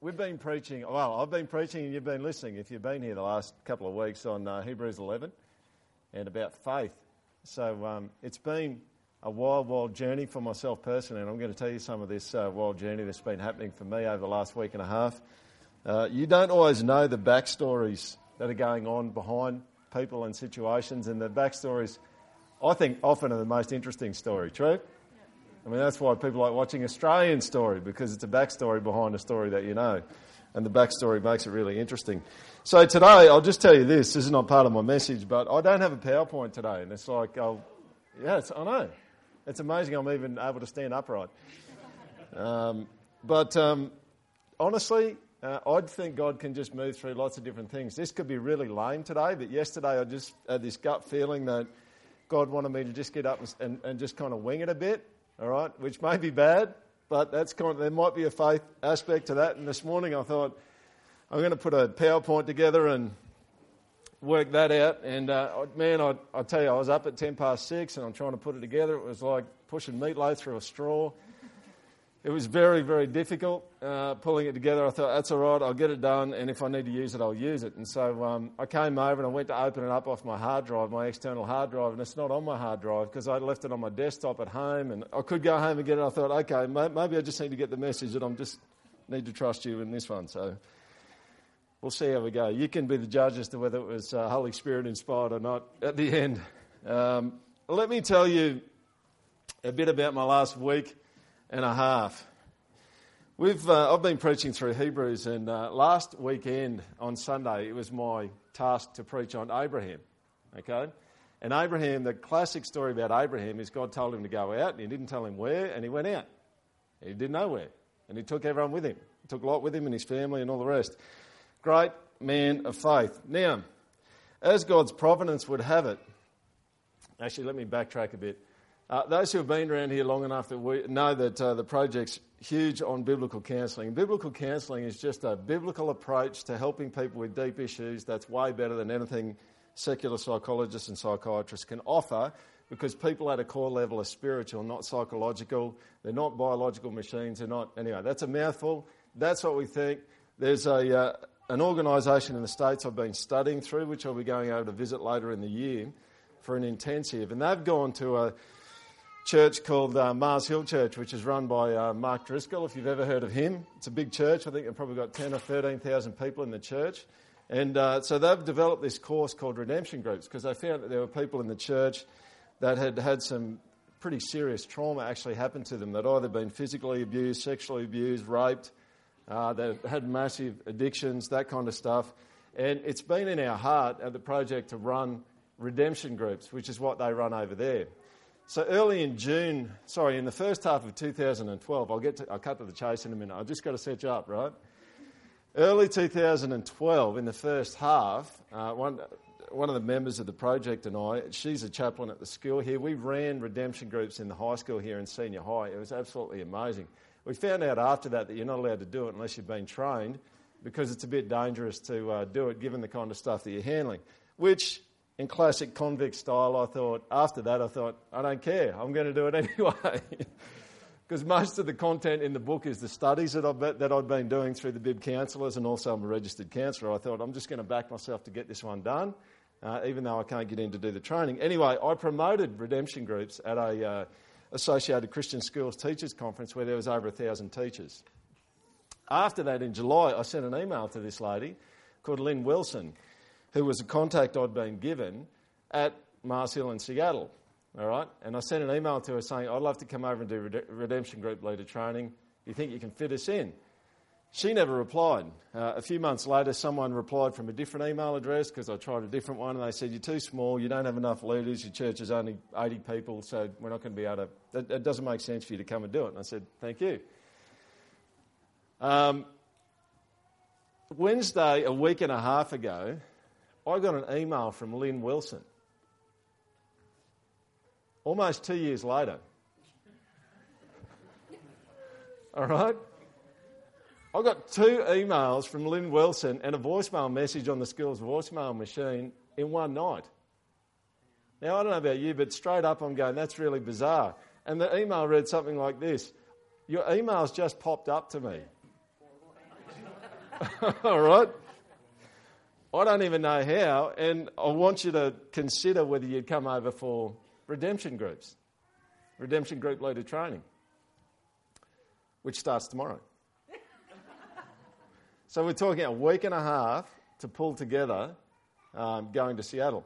we've been preaching, well, I've been preaching and you've been listening if you've been here the last couple of weeks on uh, Hebrews 11 and about faith. So um, it's been a wild, wild journey for myself personally, and I'm going to tell you some of this uh, wild journey that's been happening for me over the last week and a half. Uh, you don't always know the backstories that are going on behind people and situations, and the backstories, I think, often are the most interesting story. True? I mean, that's why people like watching Australian story because it's a backstory behind a story that you know, and the backstory makes it really interesting. So today, I'll just tell you this. This is not part of my message, but I don't have a PowerPoint today, and it's like, I'll, yeah, I know. It's amazing I'm even able to stand upright. Um, but um, honestly, uh, I'd think God can just move through lots of different things. This could be really lame today, but yesterday I just had this gut feeling that God wanted me to just get up and, and just kind of wing it a bit, all right, which may be bad, but that's kind of, there might be a faith aspect to that. And this morning I thought, I'm going to put a PowerPoint together and work that out. And uh, man, I, I tell you, I was up at 10 past six and I'm trying to put it together. It was like pushing meatloaf through a straw. It was very, very difficult uh, pulling it together. I thought, that's all right, I'll get it done, and if I need to use it, I'll use it. And so um, I came over and I went to open it up off my hard drive, my external hard drive, and it's not on my hard drive because I left it on my desktop at home, and I could go home and get it. I thought, okay, maybe I just need to get the message that I'm just need to trust you in this one. So we'll see how we go. You can be the judge as to whether it was uh, Holy Spirit inspired or not at the end. Um, let me tell you a bit about my last week and a half. We've, uh, I've been preaching through Hebrews, and uh, last weekend on Sunday, it was my task to preach on Abraham. Okay? And Abraham, the classic story about Abraham is God told him to go out, and he didn't tell him where, and he went out. He didn't know where. And he took everyone with him. He took Lot with him and his family and all the rest. Great man of faith. Now, as God's providence would have it, actually, let me backtrack a bit. Uh, those who have been around here long enough that we know that uh, the project's huge on biblical counselling. Biblical counselling is just a biblical approach to helping people with deep issues that's way better than anything secular psychologists and psychiatrists can offer because people at a core level are spiritual, not psychological. They're not biological machines. They're not. Anyway, that's a mouthful. That's what we think. There's a, uh, an organisation in the States I've been studying through, which I'll be going over to visit later in the year for an intensive. And they've gone to a church called uh, Mars Hill Church, which is run by uh, Mark Driscoll, if you've ever heard of him. It's a big church. I think they've probably got 10 or 13,000 people in the church. And uh, so they've developed this course called Redemption Groups because they found that there were people in the church that had had some pretty serious trauma actually happen to them. They'd either been physically abused, sexually abused, raped, uh, that had massive addictions, that kind of stuff. And it's been in our heart at the project to run redemption groups, which is what they run over there. So early in June, sorry, in the first half of 2012, I'll get to, I'll cut to the chase in a minute. I've just got to set you up, right? Early 2012, in the first half, uh, one, one of the members of the project and I, she's a chaplain at the school here. We ran redemption groups in the high school here in senior high. It was absolutely amazing. We found out after that that you're not allowed to do it unless you've been trained because it's a bit dangerous to uh, do it given the kind of stuff that you're handling, which in classic convict style, I thought, after that, I thought, I don't care. I'm going to do it anyway. Because most of the content in the book is the studies that I've, that I've been doing through the BIB counsellors, and also I'm a registered counsellor. I thought, I'm just going to back myself to get this one done, uh, even though I can't get in to do the training. Anyway, I promoted redemption groups at a uh, Associated Christian Schools Teachers Conference where there was over a thousand teachers. After that, in July, I sent an email to this lady called Lynn Wilson who was a contact I'd been given at Mars Hill in Seattle. All right, and I sent an email to her saying, I'd love to come over and do Redemption Group leader training. You think you can fit us in? She never replied. Uh, a few months later, someone replied from a different email address because I tried a different one, and they said, You're too small, you don't have enough leaders, your church is only 80 people, so we're not going to be able to, it, doesn't make sense for you to come and do it. And I said, Thank you. Um, Wednesday, a week and a half ago, I got an email from Lynn Wilson. Almost two years later. All right? I got two emails from Lynn Wilson and a voicemail message on the school's voicemail machine in one night. Now, I don't know about you, but straight up I'm going, that's really bizarre. And the email read something like this Your email's just popped up to me. All right? I don't even know how, and I want you to consider whether you'd come over for redemption groups, redemption group leader training, which starts tomorrow. so we're talking a week and a half to pull together um, going to Seattle.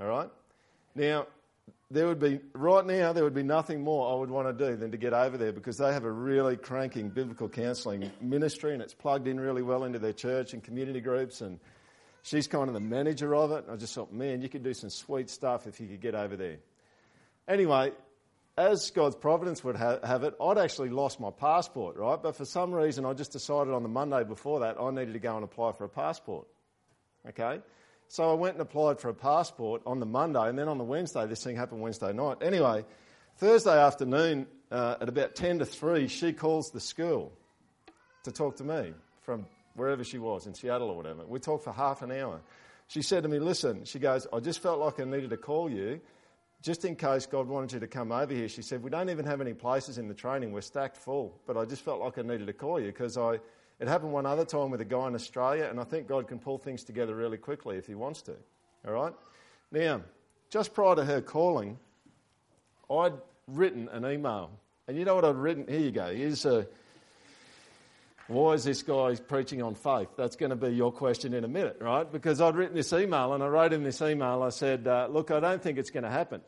All right? Now, there would be, right now, there would be nothing more I would want to do than to get over there because they have a really cranking biblical counselling ministry and it's plugged in really well into their church and community groups and she's kind of the manager of it. I just thought, man, you could do some sweet stuff if you could get over there. Anyway, as God's providence would ha- have it, I'd actually lost my passport, right? But for some reason, I just decided on the Monday before that I needed to go and apply for a passport. Okay? So I went and applied for a passport on the Monday, and then on the Wednesday, this thing happened Wednesday night. Anyway, Thursday afternoon uh, at about 10 to 3, she calls the school to talk to me from wherever she was, in Seattle or whatever. We talked for half an hour. She said to me, Listen, she goes, I just felt like I needed to call you just in case God wanted you to come over here. She said, We don't even have any places in the training, we're stacked full, but I just felt like I needed to call you because I it happened one other time with a guy in Australia, and I think God can pull things together really quickly if He wants to. All right? Now, just prior to her calling, I'd written an email. And you know what I'd written? Here you go. Here's a. Why is this guy preaching on faith? That's going to be your question in a minute, right? Because I'd written this email, and I wrote in this email, I said, uh, Look, I don't think it's going to happen.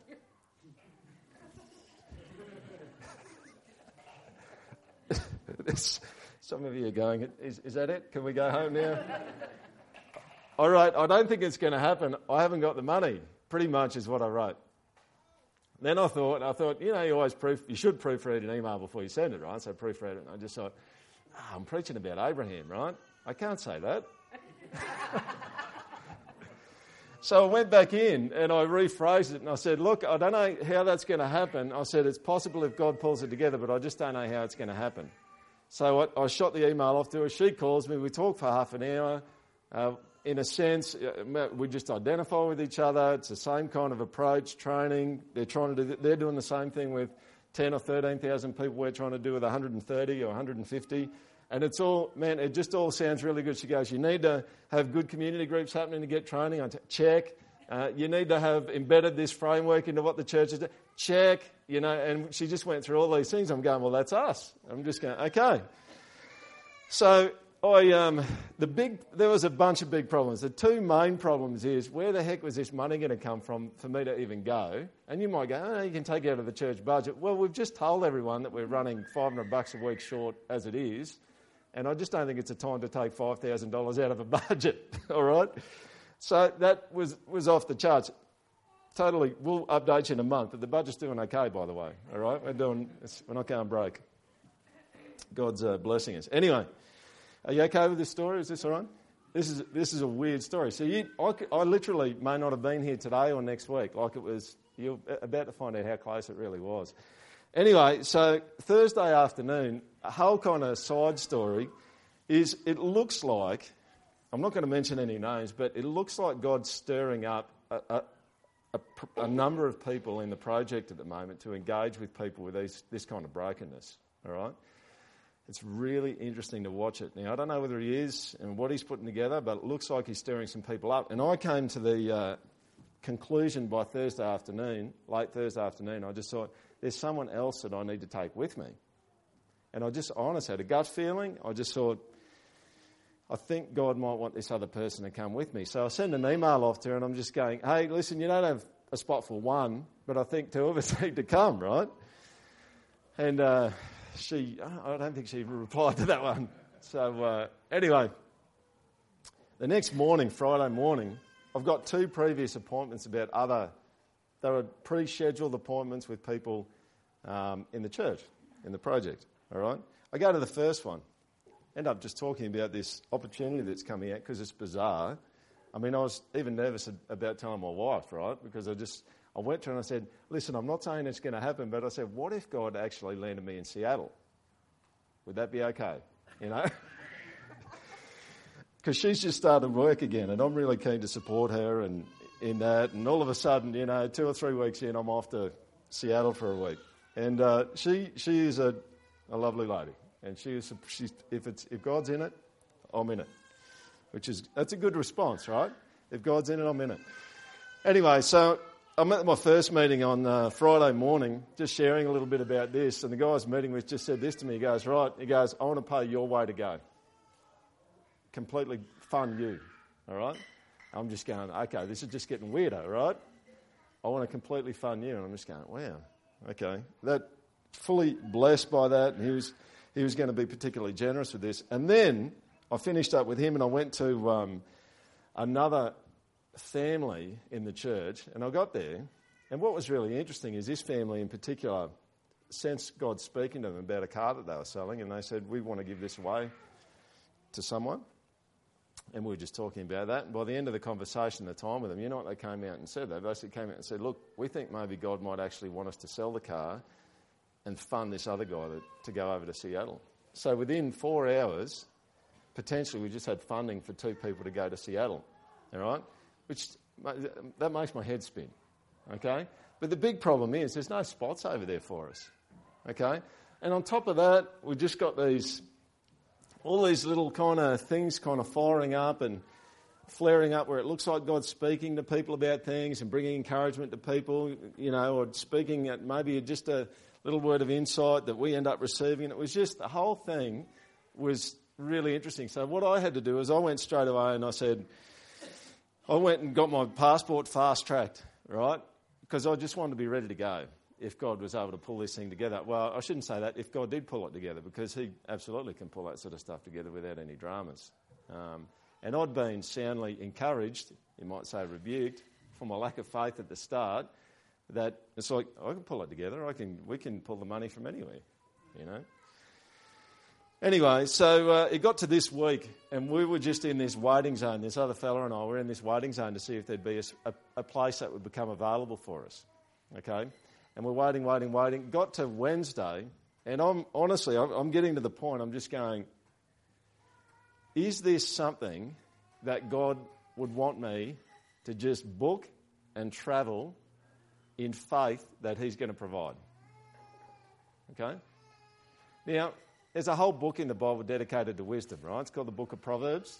some of you are going, is, is that it? Can we go home now? All right, I don't think it's going to happen. I haven't got the money. Pretty much is what I wrote. Then I thought, I thought, you know, you always proof, you should proofread an email before you send it, right? So proofread it, and I just thought, oh, I'm preaching about Abraham, right? I can't say that. so I went back in and I rephrased it and I said, look, I don't know how that's going to happen. I said, it's possible if God pulls it together, but I just don't know how it's going to happen. So I, I, shot the email off to her. She calls me. We talk for half an hour. Uh, in a sense, uh, we just identify with each other. It's the same kind of approach, training. They're trying to do. They're doing the same thing with ten or thirteen thousand people. We're trying to do with 130 or 150. And it's all, man, it just all sounds really good. She goes, You need to have good community groups happening to get training. I check. Uh, you need to have embedded this framework into what the church is doing. Check you know, and she just went through all these things. I'm going, well, that's us. I'm just going, okay. So I, um, the big, there was a bunch of big problems. The two main problems is where the heck was this money going to come from for me to even go? And you might go, oh, you can take it out of the church budget. Well, we've just told everyone that we're running 500 bucks a week short as it is, and I just don't think it's a time to take $5,000 out of a budget. all right. So that was was off the charts totally, we'll update you in a month. But the budget's doing okay, by the way. All right, we're doing, we're not going broke. God's uh, blessing us. Anyway, are you okay with this story? Is this all right? This is this is a weird story. So you, I, I literally may not have been here today or next week. Like it was, you're about to find out how close it really was. Anyway, so Thursday afternoon, a whole kind of side story is it looks like, I'm not going to mention any names, but it looks like God's stirring up a, a, a, a, number of people in the project at the moment to engage with people with these, this kind of brokenness. All right? It's really interesting to watch it. Now, I don't know whether he is and what he's putting together, but it looks like he's stirring some people up. And I came to the uh, conclusion by Thursday afternoon, late Thursday afternoon, I just thought, there's someone else that I need to take with me. And I just honestly had a gut feeling. I just thought, I think God might want this other person to come with me. So I send an email off to her and I'm just going, hey, listen, you don't have a spot for one, but I think two of us need to come, right? And uh, she, I don't think she even replied to that one. So uh, anyway, the next morning, Friday morning, I've got two previous appointments about other, they were pre scheduled appointments with people um, in the church, in the project, all right? I go to the first one end up just talking about this opportunity that's coming out because it's bizarre. I mean, I was even nervous about telling my wife, right? Because I just, I went to her and I said, listen, I'm not saying it's going to happen, but I said, what if God actually landed me in Seattle? Would that be okay? You know? Because she's just started work again, and I'm really keen to support her and in that. And all of a sudden, you know, two or three weeks in, I'm off to Seattle for a week. And uh, she, she is a, a lovely lady. And she is, she's, if, it's, if God's in it, I'm in it. which is that's a good response, right? If God's in it, I'm in it. Anyway, so I'm at my first meeting on uh, Friday morning, just sharing a little bit about this, and the guy I was meeting with just said this to me. He goes, "Right," he goes, "I want to pay your way to go, completely fund you." All right. I'm just going, okay, this is just getting weirder, right? I want to completely fund you, and I'm just going, wow, okay, that fully blessed by that, and he was he was going to be particularly generous with this. And then I finished up with him, and I went to um, another family in the church, and I got there, and what was really interesting is this family in particular sensed God speaking to them about a car that they were selling, and they said, "We want to give this away to someone." And we were just talking about that. And by the end of the conversation, the time with them, you know what they came out and said? They basically came out and said, Look, we think maybe God might actually want us to sell the car and fund this other guy to, to go over to Seattle. So within four hours, potentially we just had funding for two people to go to Seattle. All right? Which that makes my head spin. Okay? But the big problem is there's no spots over there for us. Okay? And on top of that, we've just got these all these little kind of things kind of firing up and flaring up where it looks like God's speaking to people about things and bringing encouragement to people, you know, or speaking at maybe just a little word of insight that we end up receiving. It was just the whole thing was really interesting. So what I had to do is I went straight away and I said, I went and got my passport fast tracked, right? Because I just wanted to be ready to go if God was able to pull this thing together. Well, I shouldn't say that, if God did pull it together, because He absolutely can pull that sort of stuff together without any dramas. Um, and I'd been soundly encouraged, you might say rebuked, for my lack of faith at the start, that it's like, I can pull it together, I can, we can pull the money from anywhere, you know. Anyway, so uh, it got to this week, and we were just in this waiting zone. This other fella and I were in this waiting zone to see if there'd be a, a, place that would become available for us. Okay? and we're waiting, waiting, waiting. Got to Wednesday, and I'm honestly, I'm getting to the point. I'm just going, is this something that God would want me to just book and travel in faith that He's going to provide? Okay? Now, there's a whole book in the Bible dedicated to wisdom, right? It's called the Book of Proverbs.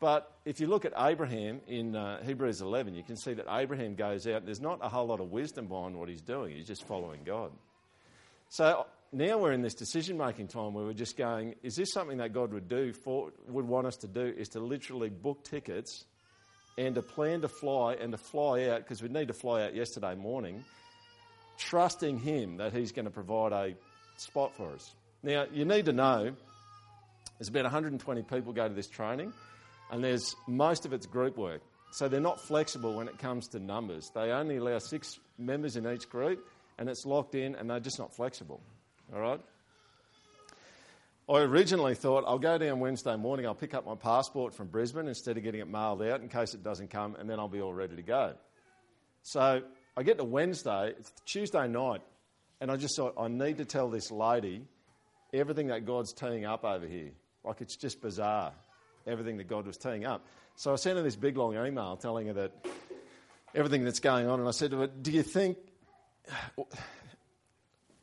But if you look at Abraham in uh, Hebrews 11, you can see that Abraham goes out. There's not a whole lot of wisdom behind what he's doing. He's just following God. So now we're in this decision making time where we're just going, is this something that God would do for, would want us to do? Is to literally book tickets and to plan to fly and to fly out, because we need to fly out yesterday morning, trusting Him that He's going to provide a spot for us. Now, you need to know there's about 120 people go to this training and there's most of it's group work. So they're not flexible when it comes to numbers. They only allow six members in each group, and it's locked in, and they're just not flexible. All right? I originally thought I'll go down Wednesday morning, I'll pick up my passport from Brisbane instead of getting it mailed out in case it doesn't come, and then I'll be all ready to go. So I get to Wednesday, it's Tuesday night, and I just thought I need to tell this lady everything that God's teeing up over here. Like it's just bizarre everything that God was teeing up. So I sent her this big long email telling her that everything that's going on, and I said to her, "Do you think?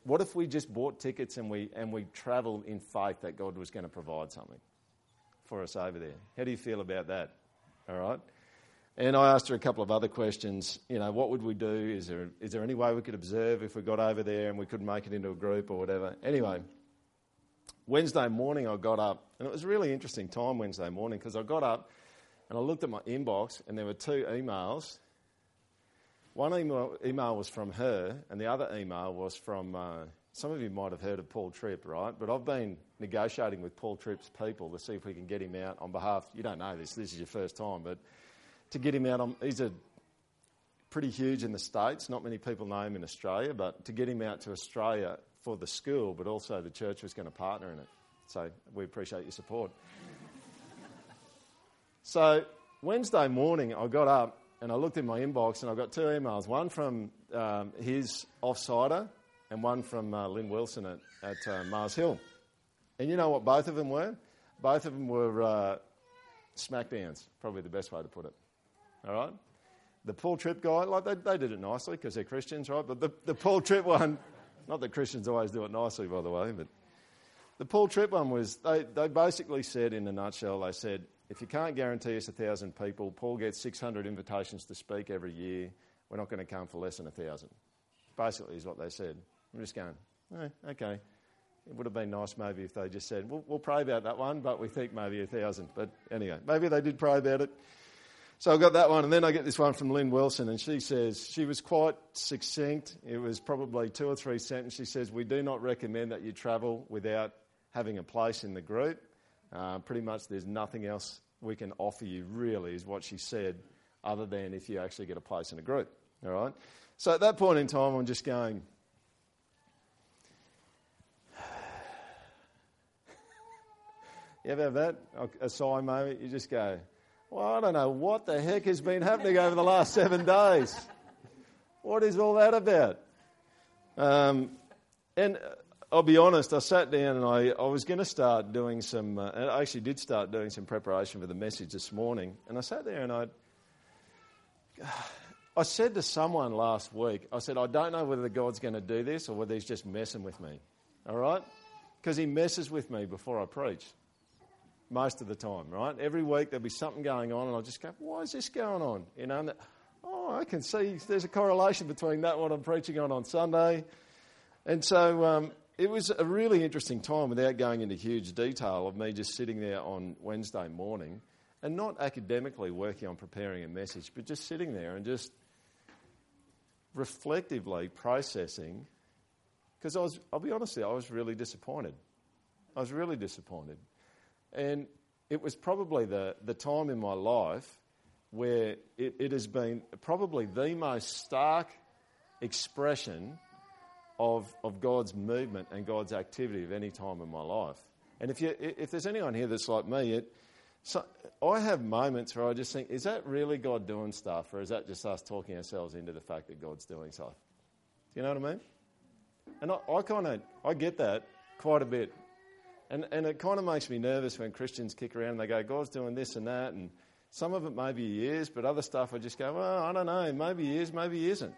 What if we just bought tickets and we and we travelled in faith that God was going to provide something for us over there? How do you feel about that? All right." And I asked her a couple of other questions. You know, what would we do? Is there, is there any way we could observe if we got over there and we couldn't make it into a group or whatever? Anyway, Wednesday morning, I got up, and it was a really interesting time Wednesday morning because I got up and I looked at my inbox, and there were two emails. One email, email was from her, and the other email was from uh, some of you might have heard of Paul Tripp, right? But I've been negotiating with Paul Tripp's people to see if we can get him out on behalf. You don't know this, this is your first time, but to get him out on. He's a pretty huge in the States. Not many people know him in Australia, but to get him out to Australia for the school, but also the church was going to partner in it. So we appreciate your support. so Wednesday morning, I got up and I looked in my inbox and I got two emails one from um, his offsider and one from uh, Lynn Wilson at, at uh, Mars Hill. And you know what both of them were? Both of them were uh, smackdowns, probably the best way to put it. All right? The Paul Tripp guy, like they, they did it nicely because they're Christians, right? But the, the Paul Tripp one, not that Christians always do it nicely, by the way, but the Paul Tripp one was they, they basically said, in a nutshell, they said, if you can't guarantee us a thousand people, Paul gets 600 invitations to speak every year. We're not going to come for less than a thousand. Basically, is what they said. I'm just going, eh, okay. It would have been nice maybe if they just said, we'll, we'll pray about that one, but we think maybe a thousand. But anyway, maybe they did pray about it. So I got that one, and then I get this one from Lynn Wilson, and she says, she was quite succinct. It was probably two or three sentences. She says, We do not recommend that you travel without having a place in the group. Uh, pretty much there's nothing else we can offer you, really, is what she said, other than if you actually get a place in a group. All right? So at that point in time, I'm just going, You ever have that? A sigh moment? You just go, well, I don't know what the heck has been happening over the last seven days. What is all that about? Um, and I'll be honest, I sat down and I, I was going to start doing some, uh, I actually did start doing some preparation for the message this morning. And I sat there and I, I said to someone last week, I said, I don't know whether God's going to do this or whether he's just messing with me. All right? Because he messes with me before I preach most of the time, right? Every week there'll be something going on, and I'll just go, why is this going on? You know, and oh, I can see there's a correlation between that what I'm preaching on on Sunday. And so um, it was a really interesting time without going into huge detail of me just sitting there on Wednesday morning and not academically working on preparing a message, but just sitting there and just reflectively processing. Because I was, I'll be honest, with you, I was really disappointed. I was really disappointed. And it was probably the, the time in my life where it, it has been probably the most stark expression of, of God's movement and God's activity of any time in my life. And if, you, if there's anyone here that's like me, it, so I have moments where I just think, is that really God doing stuff, or is that just us talking ourselves into the fact that God's doing stuff? Do you know what I mean? And I, I kind of I get that quite a bit and, and it kind of makes me nervous when Christians kick around and they go, God's doing this and that. And some of it maybe he is, but other stuff I just go, well, I don't know. Maybe he is, maybe he isn't.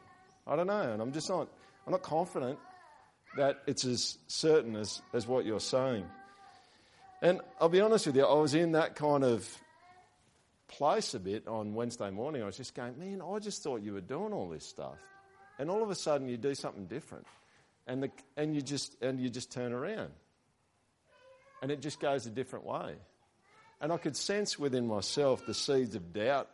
I don't know. And I'm just not, I'm not confident that it's as certain as, as what you're saying. And I'll be honest with you, I was in that kind of place a bit on Wednesday morning. I was just going, man, I just thought you were doing all this stuff. And all of a sudden you do something different. And, the, and, you, just, and you just turn around and it just goes a different way. And I could sense within myself the seeds of doubt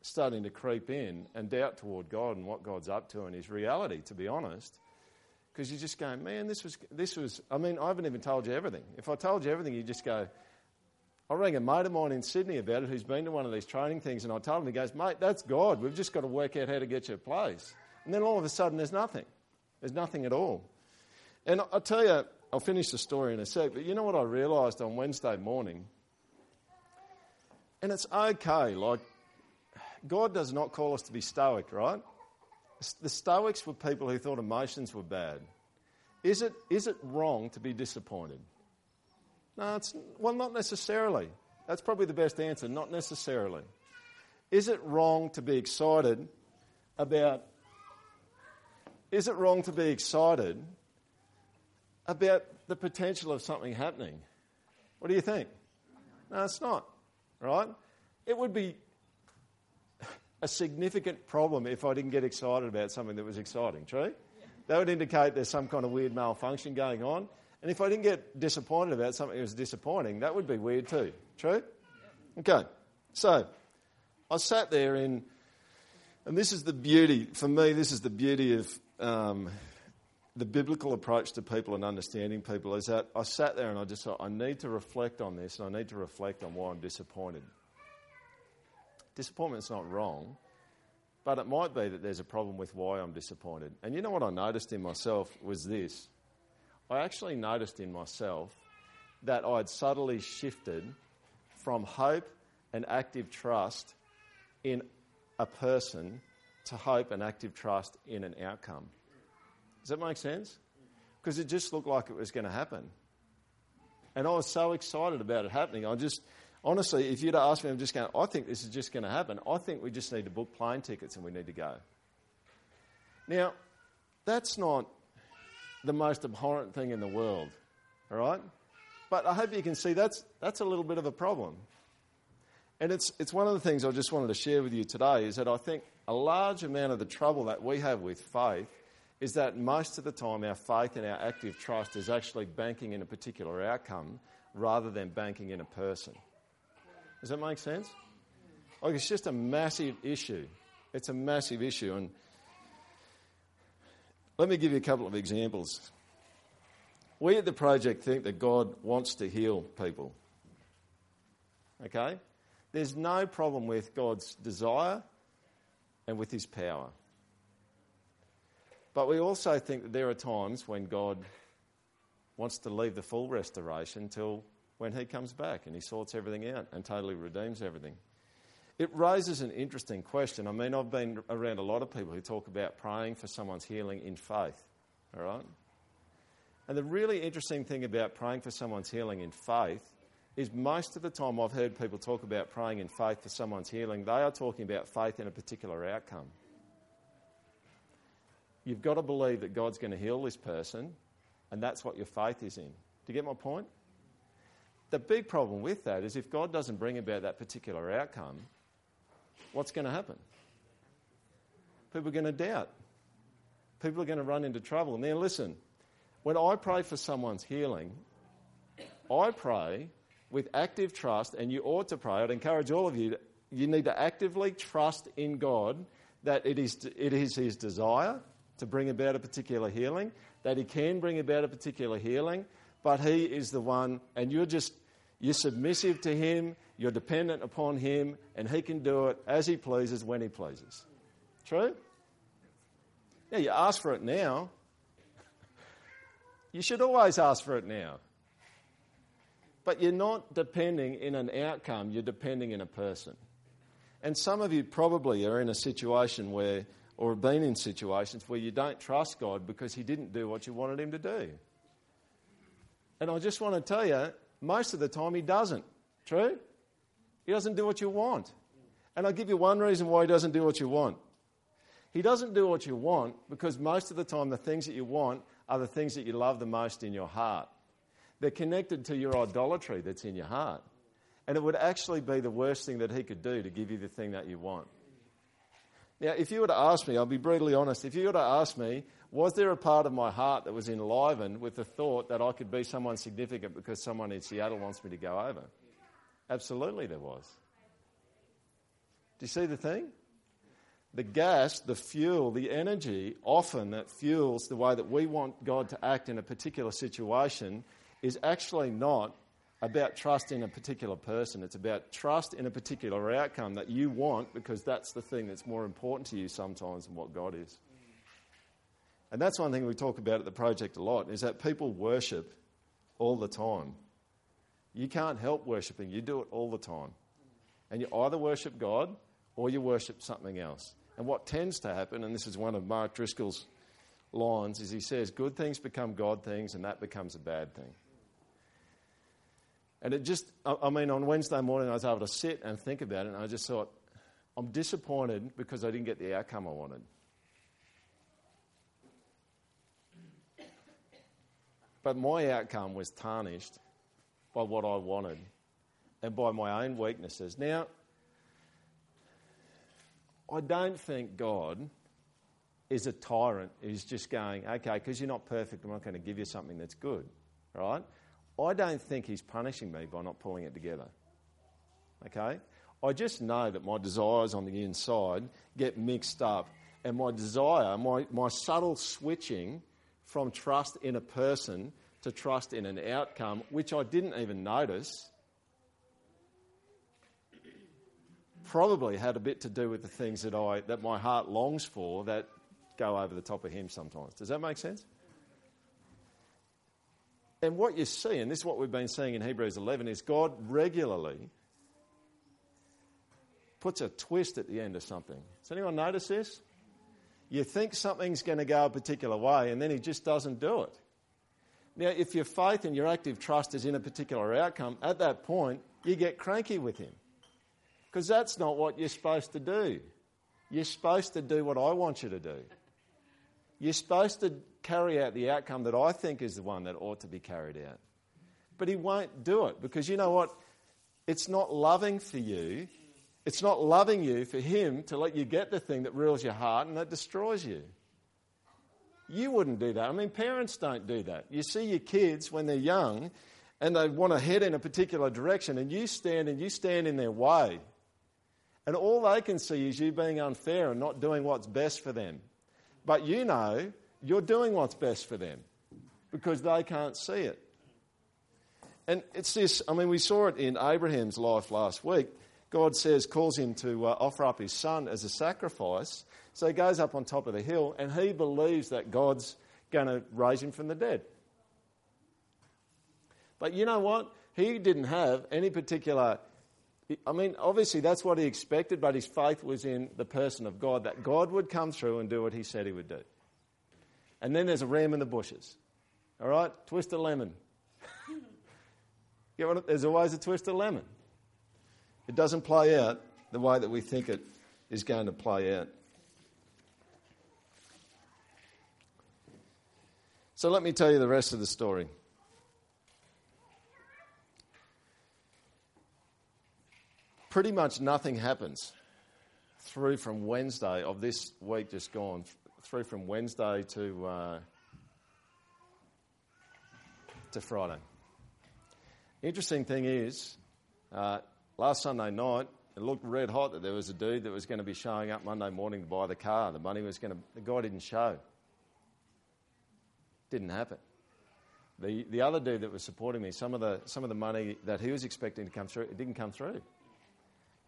starting to creep in and doubt toward God and what God's up to and His reality, to be honest. Because you're just going, man, this was, this was, I mean, I haven't even told you everything. If I told you everything, you just go, I rang a mate of mine in Sydney about it who's been to one of these training things, and I told him, he goes, mate, that's God. We've just got to work out how to get you a place. And then all of a sudden, there's nothing. There's nothing at all. And I tell you, I'll finish the story in a sec, but you know what I realised on Wednesday morning? And it's okay, like, God does not call us to be stoic, right? The Stoics were people who thought emotions were bad. Is it, is it wrong to be disappointed? No, it's, well, not necessarily. That's probably the best answer, not necessarily. Is it wrong to be excited about. Is it wrong to be excited about the potential of something happening. What do you think? No, it's not, right? It would be a significant problem if I didn't get excited about something that was exciting, true? That would indicate there's some kind of weird malfunction going on. And if I didn't get disappointed about something that was disappointing, that would be weird too, true? Okay, so I sat there in, and this is the beauty, for me, this is the beauty of um, the biblical approach to people and understanding people is that I sat there and I just thought, I need to reflect on this and I need to reflect on why I'm disappointed. Disappointment's not wrong, but it might be that there's a problem with why I'm disappointed. And you know what I noticed in myself was this I actually noticed in myself that I'd subtly shifted from hope and active trust in a person to hope and active trust in an outcome. Does that make sense? Because it just looked like it was going to happen. And I was so excited about it happening. I just, honestly, if you'd asked me, I'm just going, I think this is just going to happen. I think we just need to book plane tickets and we need to go. Now, that's not the most abhorrent thing in the world, all right? But I hope you can see that's, that's a little bit of a problem. And it's, it's one of the things I just wanted to share with you today is that I think a large amount of the trouble that we have with faith is that most of the time our faith and our active trust is actually banking in a particular outcome rather than banking in a person. Does that make sense? Like it's just a massive issue. It's a massive issue. And let me give you a couple of examples. We at the project think that God wants to heal people. Okay? There's no problem with God's desire and with his power. But we also think that there are times when God wants to leave the full restoration till when he comes back and he sorts everything out and totally redeems everything. It raises an interesting question. I mean, I've been around a lot of people who talk about praying for someone's healing in faith, all right? And the really interesting thing about praying for someone's healing in faith is most of the time I've heard people talk about praying in faith for someone's healing, they are talking about faith in a particular outcome. You've got to believe that God's going to heal this person, and that's what your faith is in. Do you get my point? The big problem with that is if God doesn't bring about that particular outcome, what's going to happen? People are going to doubt. People are going to run into trouble. Now, listen, when I pray for someone's healing, I pray with active trust, and you ought to pray. I'd encourage all of you, you need to actively trust in God that it is, it is His desire to bring about a particular healing, that He can bring about a particular healing, but He is the one, and you're just, you're submissive to Him, you're dependent upon Him, and He can do it as He pleases when He pleases. True? Yeah, you ask for it now. You should always ask for it now. But you're not depending in an outcome, you're depending in a person. And some of you probably are in a situation where, or have been in situations where you don't trust God because He didn't do what you wanted Him to do. And I just want to tell you, most of the time He doesn't. True? He doesn't do what you want. And I'll give you one reason why He doesn't do what you want. He doesn't do what you want because most of the time the things that you want are the things that you love the most in your heart. They're connected to your idolatry that's in your heart. And it would actually be the worst thing that he could do to give you the thing that you want. Now, if you were to ask me, I'll be brutally honest, if you were to ask me, was there a part of my heart that was enlivened with the thought that I could be someone significant because someone in Seattle wants me to go over? Absolutely, there was. Do you see the thing? The gas, the fuel, the energy often that fuels the way that we want God to act in a particular situation is actually not about trust in a particular person. It's about trust in a particular outcome that you want because that's the thing that's more important to you sometimes than what God is. And that's one thing we talk about at the project a lot is that people worship all the time. You can't help worshipping, you do it all the time. And you either worship God or you worship something else. And what tends to happen, and this is one of Mark Driscoll's lines, is he says, Good things become God things, and that becomes a bad thing. And it just, I mean, on Wednesday morning, I was able to sit and think about it, and I just thought, I'm disappointed because I didn't get the outcome I wanted. But my outcome was tarnished by what I wanted and by my own weaknesses. Now, I don't think God is a tyrant who's just going, okay, because you're not perfect, I'm not going to give you something that's good, right? I don't think he's punishing me by not pulling it together. Okay? I just know that my desires on the inside get mixed up, and my desire, my, my subtle switching from trust in a person to trust in an outcome, which I didn't even notice, probably had a bit to do with the things that, I, that my heart longs for that go over the top of him sometimes. Does that make sense? And what you see, and this is what we've been seeing in Hebrews 11, is God regularly puts a twist at the end of something. Does anyone notice this? You think something's going to go a particular way, and then He just doesn't do it. Now, if your faith and your active trust is in a particular outcome, at that point, you get cranky with Him. Because that's not what you're supposed to do. You're supposed to do what I want you to do. You're supposed to carry out the outcome that I think is the one that ought to be carried out. But he won't do it because you know what? it's not loving for you. It's not loving you for Him to let you get the thing that rules your heart and that destroys you. You wouldn't do that. I mean, parents don't do that. You see your kids when they're young and they want to head in a particular direction, and you stand and you stand in their way. And all they can see is you being unfair and not doing what's best for them. But you know you're doing what's best for them because they can't see it. And it's this, I mean, we saw it in Abraham's life last week. God says, calls him to uh, offer up his son as a sacrifice. So he goes up on top of the hill and he believes that God's going to raise him from the dead. But you know what? He didn't have any particular. I mean, obviously that's what he expected, but his faith was in the person of God, that God would come through and do what he said he would do. And then there's a ram in the bushes. All right? Twist a lemon. there's always a twist of lemon. It doesn't play out the way that we think it is going to play out. So let me tell you the rest of the story. Pretty much nothing happens through from Wednesday of this week just gone, through from Wednesday to, uh, to Friday. Interesting thing is, uh, last Sunday night, it looked red hot that there was a dude that was going to be showing up Monday morning to buy the car. The money was going to, the guy didn't show. Didn't happen. The, the other dude that was supporting me, some of, the, some of the money that he was expecting to come through, it didn't come through.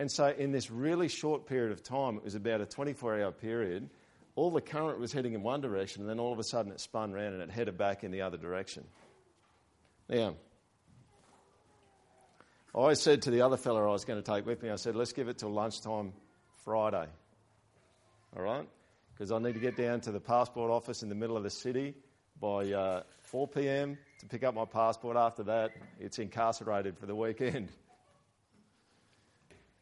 And so, in this really short period of time, it was about a 24 hour period, all the current was heading in one direction, and then all of a sudden it spun around and it headed back in the other direction. Now, I said to the other fellow I was going to take with me, I said, let's give it till lunchtime Friday. All right? Because I need to get down to the passport office in the middle of the city by uh, 4 p.m. to pick up my passport. After that, it's incarcerated for the weekend.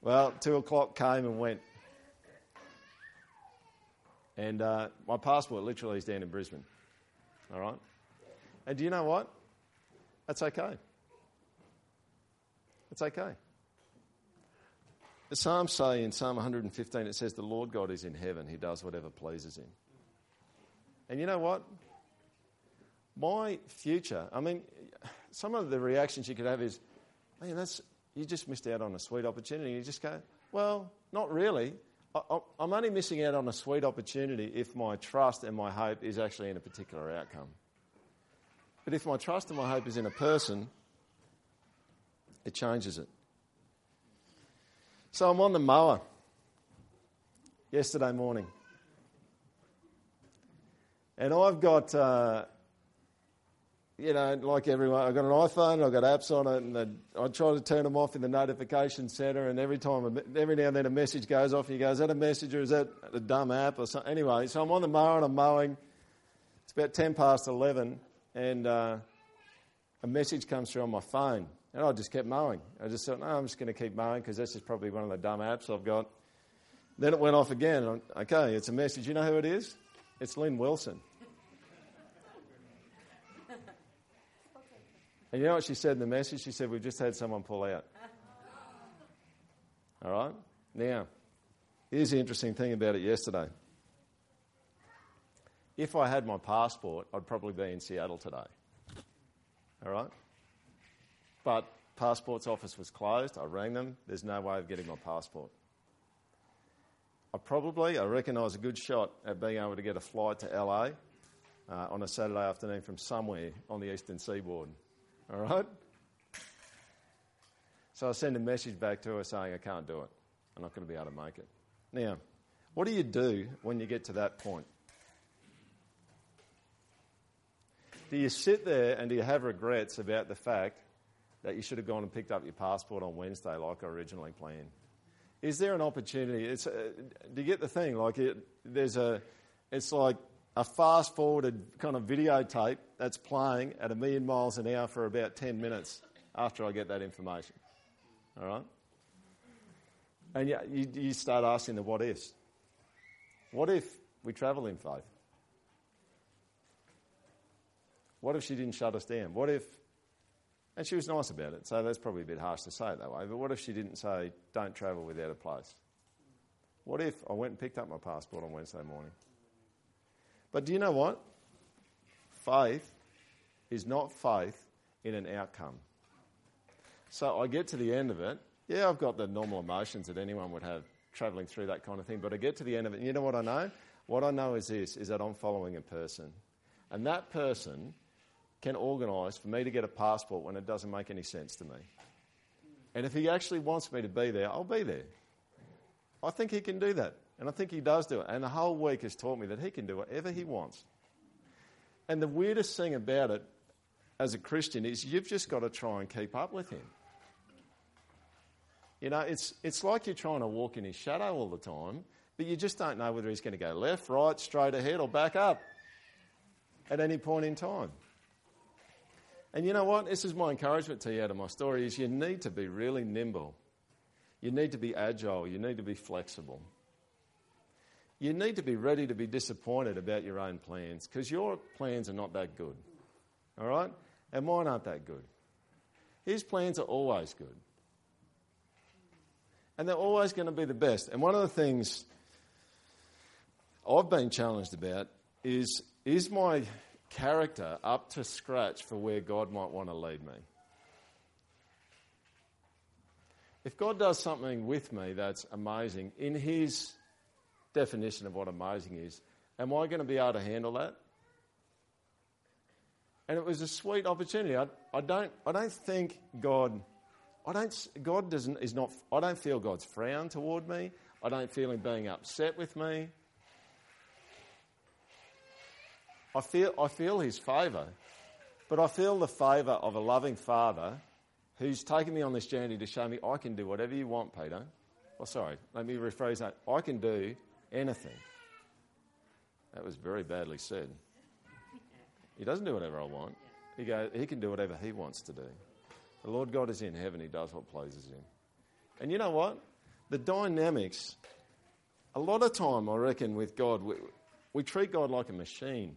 Well, 2 o'clock came and went. And uh, my passport literally is down in Brisbane. All right? And do you know what? That's okay. It's okay. The Psalms say in Psalm 115, it says, The Lord God is in heaven. He does whatever pleases him. And you know what? My future, I mean, some of the reactions you could have is, man, that's, you just missed out on a sweet opportunity. You just go, well, not really. I, I'm only missing out on a sweet opportunity if my trust and my hope is actually in a particular outcome. But if my trust and my hope is in a person, it changes it. So I'm on the mower yesterday morning. And I've got, uh, you know, like everyone, I've got an iPhone, I've got apps on it, and I try to turn them off in the notification center. And every time, every now and then, a message goes off, and you go, "Is that a message or is that a dumb app or something?" Anyway, so I'm on the mower and I'm mowing. It's about ten past eleven, and uh, a message comes through on my phone. And I just kept mowing. I just thought, no, I'm just going to keep mowing because this is probably one of the dumb apps I've got. Then it went off again. Okay, it's a message. You know who it is? It's Lynn Wilson. And you know what she said in the message? She said, We've just had someone pull out. All right? Now, here's the interesting thing about it yesterday. If I had my passport, I'd probably be in Seattle today. All right? But passports office was closed. I rang them. There's no way of getting my passport. I probably, I reckon I was a good shot at being able to get a flight to LA uh, on a Saturday afternoon from somewhere on the eastern seaboard. All right? So I send a message back to her saying, I can't do it. I'm not going to be able to make it. Now, what do you do when you get to that point? Do you sit there and do you have regrets about the fact that you should have gone and picked up your passport on Wednesday like I originally planned? Is there an opportunity? It's, uh, do you get the thing? Like it, there's a, it's like a fast forwarded kind of videotape that's playing at a million miles an hour for about 10 minutes after I get that information. All right? And you, you, you start asking the what ifs. What if we travel in faith? What if she didn't shut us down? What if And she was nice about it, so that's probably a bit harsh to say it that way. But what if she didn't say, don't travel without a place? What if I went and picked up my passport on Wednesday morning? But do you know what? Faith is not faith in an outcome. So I get to the end of it. Yeah, I've got the normal emotions that anyone would have travelling through that kind of thing. But I get to the end of it, and you know what I know? What I know is this: is that I'm following a person, and that person can organise for me to get a passport when it doesn't make any sense to me. And if he actually wants me to be there, I'll be there. I think he can do that. And I think he does do it. And the whole week has taught me that he can do whatever he wants. And the weirdest thing about it as a Christian is you've just got to try and keep up with him. You know, it's, it's like you're trying to walk in his shadow all the time, but you just don't know whether he's going to go left, right, straight ahead, or back up at any point in time. And you know what? This is my encouragement to you out of my story is you need to be really nimble. You need to be agile. You need to be flexible. You need to be ready to be disappointed about your own plans because your plans are not that good. All right? And mine aren't that good. His plans are always good. And they're always going to be the best. And one of the things I've been challenged about is is my character up to scratch for where God might want to lead me? If God does something with me that's amazing, in His definition of what amazing is, am I going to be able to handle that? And it was a sweet opportunity. I, I, don't, I don't think God, I don't, God doesn't, is not, I don't feel God's frown toward me. I don't feel Him being upset with me. I feel, I feel His favour, but I feel the favour of a loving Father who's taken me on this journey to show me I can do whatever you want, Peter. Oh, sorry, let me rephrase that. I can do anything. That was very badly said. He doesn't do whatever I want. He, go, he can do whatever he wants to do. The Lord God is in heaven. He does what pleases him. And you know what? The dynamics, a lot of time, I reckon, with God, we, we treat God like a machine.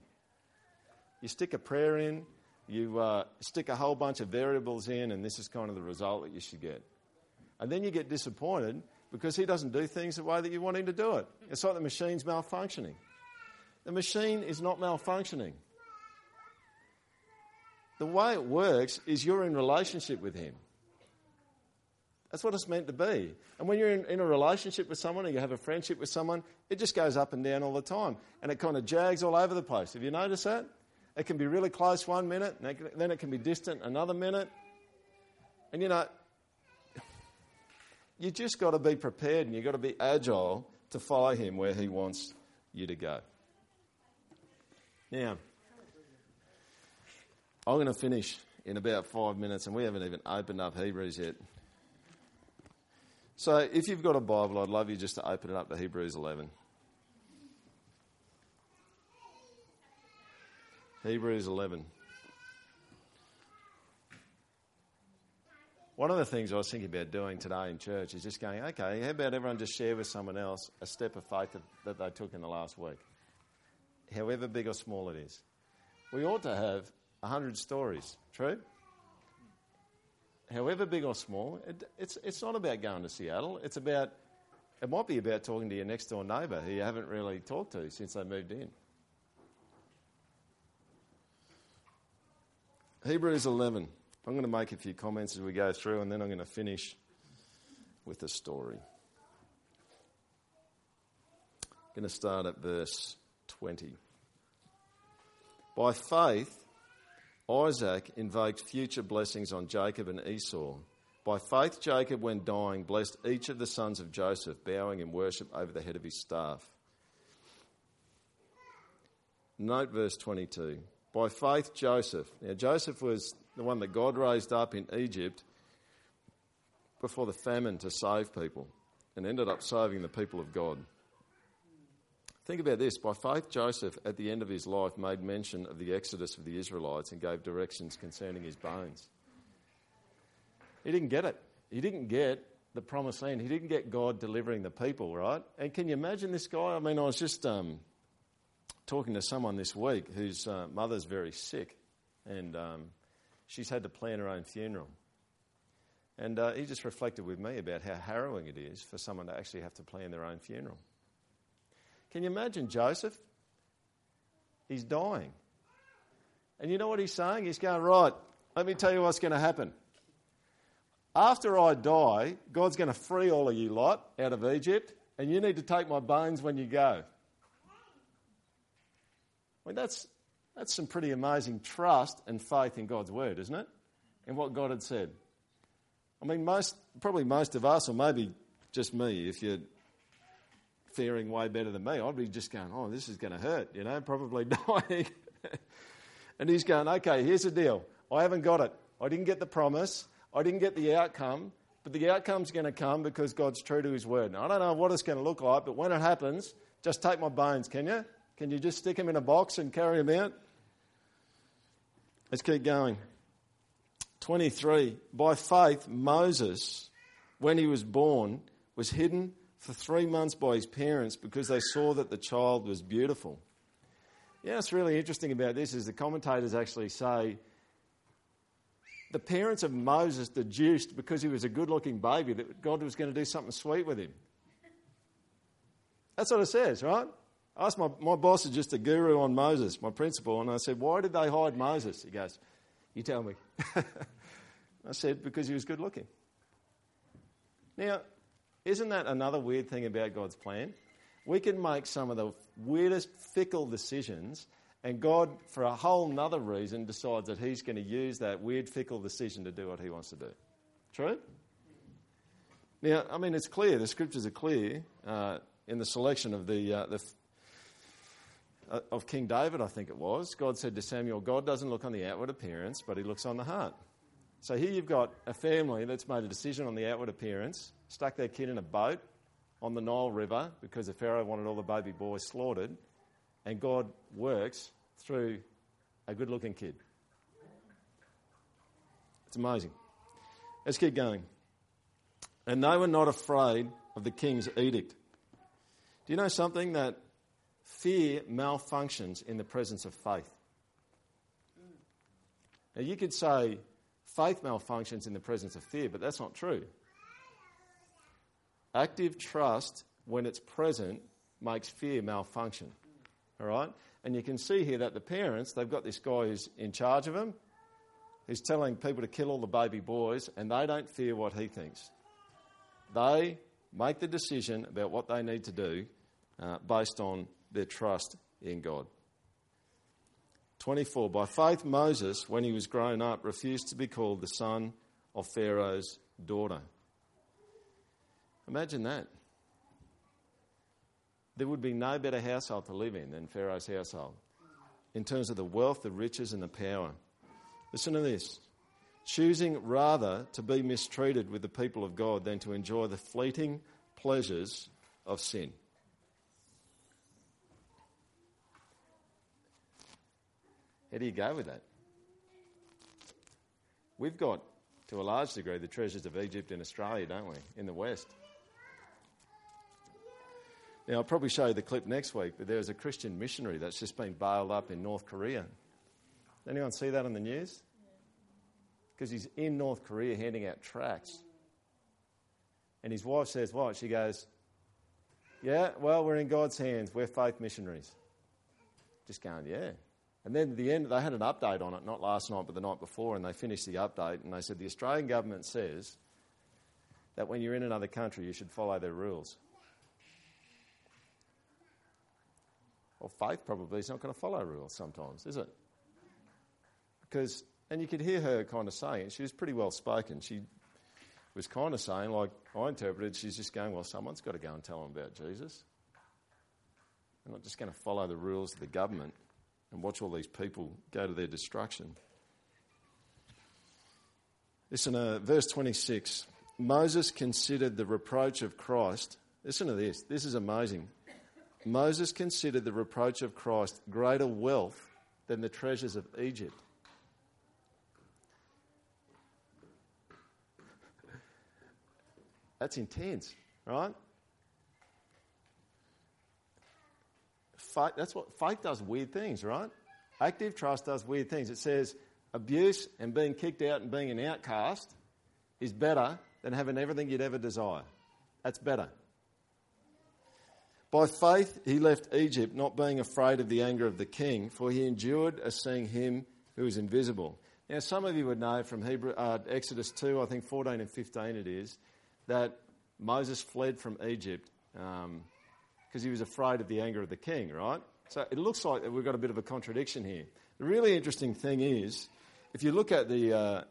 You stick a prayer in, you uh, stick a whole bunch of variables in, and this is kind of the result that you should get. And then you get disappointed because he doesn't do things the way that you want him to do it. It's like the machine's malfunctioning. The machine is not malfunctioning. The way it works is you're in relationship with him. That's what it's meant to be. And when you're in, in, a relationship with someone or you have a friendship with someone, it just goes up and down all the time. And it kind of jags all over the place. Have you noticed that? It can be really close one minute, and then it can be distant another minute. And you know, you just got to be prepared and you've got to be agile to follow him where he wants you to go. Now, I'm going to finish in about five minutes, and we haven't even opened up Hebrews yet. So, if you've got a Bible, I'd love you just to open it up to Hebrews 11. Hebrews 11. One of the things I was thinking about doing today in church is just going, okay, how about everyone just share with someone else a step of faith that, that they took in the last week? However big or small it is. We ought to have 100 stories, true? However big or small, it, it's, it's not about going to Seattle. It's about, it might be about talking to your next door neighbour who you haven't really talked to since they moved in. Hebrews 11. I'm going to make a few comments as we go through, and then I'm going to finish with a story. I'm going to start at verse 20. By faith, Isaac invoked future blessings on Jacob and Esau. By faith, Jacob, when dying, blessed each of the sons of Joseph, bowing in worship over the head of his staff. Note verse 22. By faith, Joseph. Now, Joseph was the one that God raised up in Egypt before the famine to save people and ended up saving the people of God. Think about this. By faith, Joseph, at the end of his life, made mention of the exodus of the Israelites and gave directions concerning his bones. He didn't get it. He didn't get the promised land. He didn't get God delivering the people, right? And can you imagine this guy? I mean, I was just um, talking to someone this week whose uh, mother's very sick, and um, she's had to plan her own funeral. And uh, he just reflected with me about how harrowing it is for someone to actually have to plan their own funeral. Can you imagine Joseph? He's dying. And you know what he's saying? He's going, Right, let me tell you what's going to happen. After I die, God's going to free all of you lot out of Egypt, and you need to take my bones when you go. I mean, that's, that's some pretty amazing trust and faith in God's word, isn't it? In what God had said. I mean, most, probably most of us, or maybe just me, if you're faring way better than me, I'd be just going, oh, this is going to hurt, you know, probably dying. and he's going, okay, here's the deal. I haven't got it. I didn't get the promise. I didn't get the outcome. But the outcome's going to come because God's true to his word. Now, I don't know what it's going to look like, but when it happens, just take my bones, can you? Can you just stick them in a box and carry them out? Let's keep going. 23. By faith, Moses, when he was born, was hidden for three months by his parents because they saw that the child was beautiful. Yeah, what's really interesting about this is the commentators actually say the parents of Moses deduced because he was a good looking baby that God was going to do something sweet with him. That's what it says, right? I asked my, my boss is just a guru on Moses, my principal, and I said, Why did they hide Moses? He goes, You tell me. I said, Because he was good looking. Now, isn't that another weird thing about God's plan? We can make some of the weirdest, fickle decisions, and God, for a whole nother reason, decides that He's going to use that weird, fickle decision to do what He wants to do. True? Now, I mean, it's clear, the scriptures are clear uh, in the selection of the, uh, the Uh, of King David, I think it was. God said to Samuel, God doesn't look on the outward appearance, but he looks on the heart. So here you've got a family that's made a decision on the outward appearance, stuck their kid in a boat on the Nile River because the Pharaoh wanted all the baby boys slaughtered, and God works through a good looking kid. It's amazing. Let's keep going. And they were not afraid of the king's edict. Do you know something? That fear malfunctions in the presence of faith. Now, you could say faith malfunctions in the presence of fear, but that's not true. Active trust, when it's present, makes fear malfunction. All right? And you can see here that the parents, they've got this guy who's in charge of them, who's telling people to kill all the baby boys, and they don't fear what he thinks. They make the decision about what they need to do uh, based on their trust in God. 24. By faith, Moses, when he was grown up, refused to be called the son of Pharaoh's daughter. Imagine that. There would be no better household to live in than Pharaoh's household in terms of the wealth, the riches, and the power. Listen to this choosing rather to be mistreated with the people of God than to enjoy the fleeting pleasures of sin. How do you go with that? We've got, to a large degree, the treasures of Egypt in Australia, don't we, in the West? Now, I'll probably show you the clip next week, but there's a Christian missionary that's just been bailed up in North Korea. Anyone see that on the news? Because he's in North Korea handing out tracts. And his wife says, What? She goes, Yeah, well, we're in God's hands. We're faith missionaries. Just going, Yeah. And then at the end, they had an update on it, not last night, but the night before, and they finished the update and they said the Australian government says that when you're in another country, you should follow their rules. Well, faith probably is not going to follow rules sometimes, is it? Because, and you could hear her kind of saying she was pretty well spoken. She was kind of saying, like I interpreted, she's just going, well, someone's got to go and tell them about Jesus. They're not just going to follow the rules of the government and watch all these people go to their destruction. Listen, uh, verse 26 Moses considered the reproach of Christ. Listen to this, this is amazing. Moses considered the reproach of Christ greater wealth than the treasures of Egypt. That's intense, right? Faith, that's what faith does weird things, right? Active trust does weird things. It says abuse and being kicked out and being an outcast is better than having everything you'd ever desire. That's better. By faith, he left Egypt, not being afraid of the anger of the king, for he endured as seeing him who is invisible. Now, some of you would know from Hebrew, uh, Exodus 2, I think 14 and 15 it is, that Moses fled from Egypt because he was afraid of the anger of the king, right? So it looks like we've got a bit of a contradiction here. The really interesting thing is, if you look at the uh,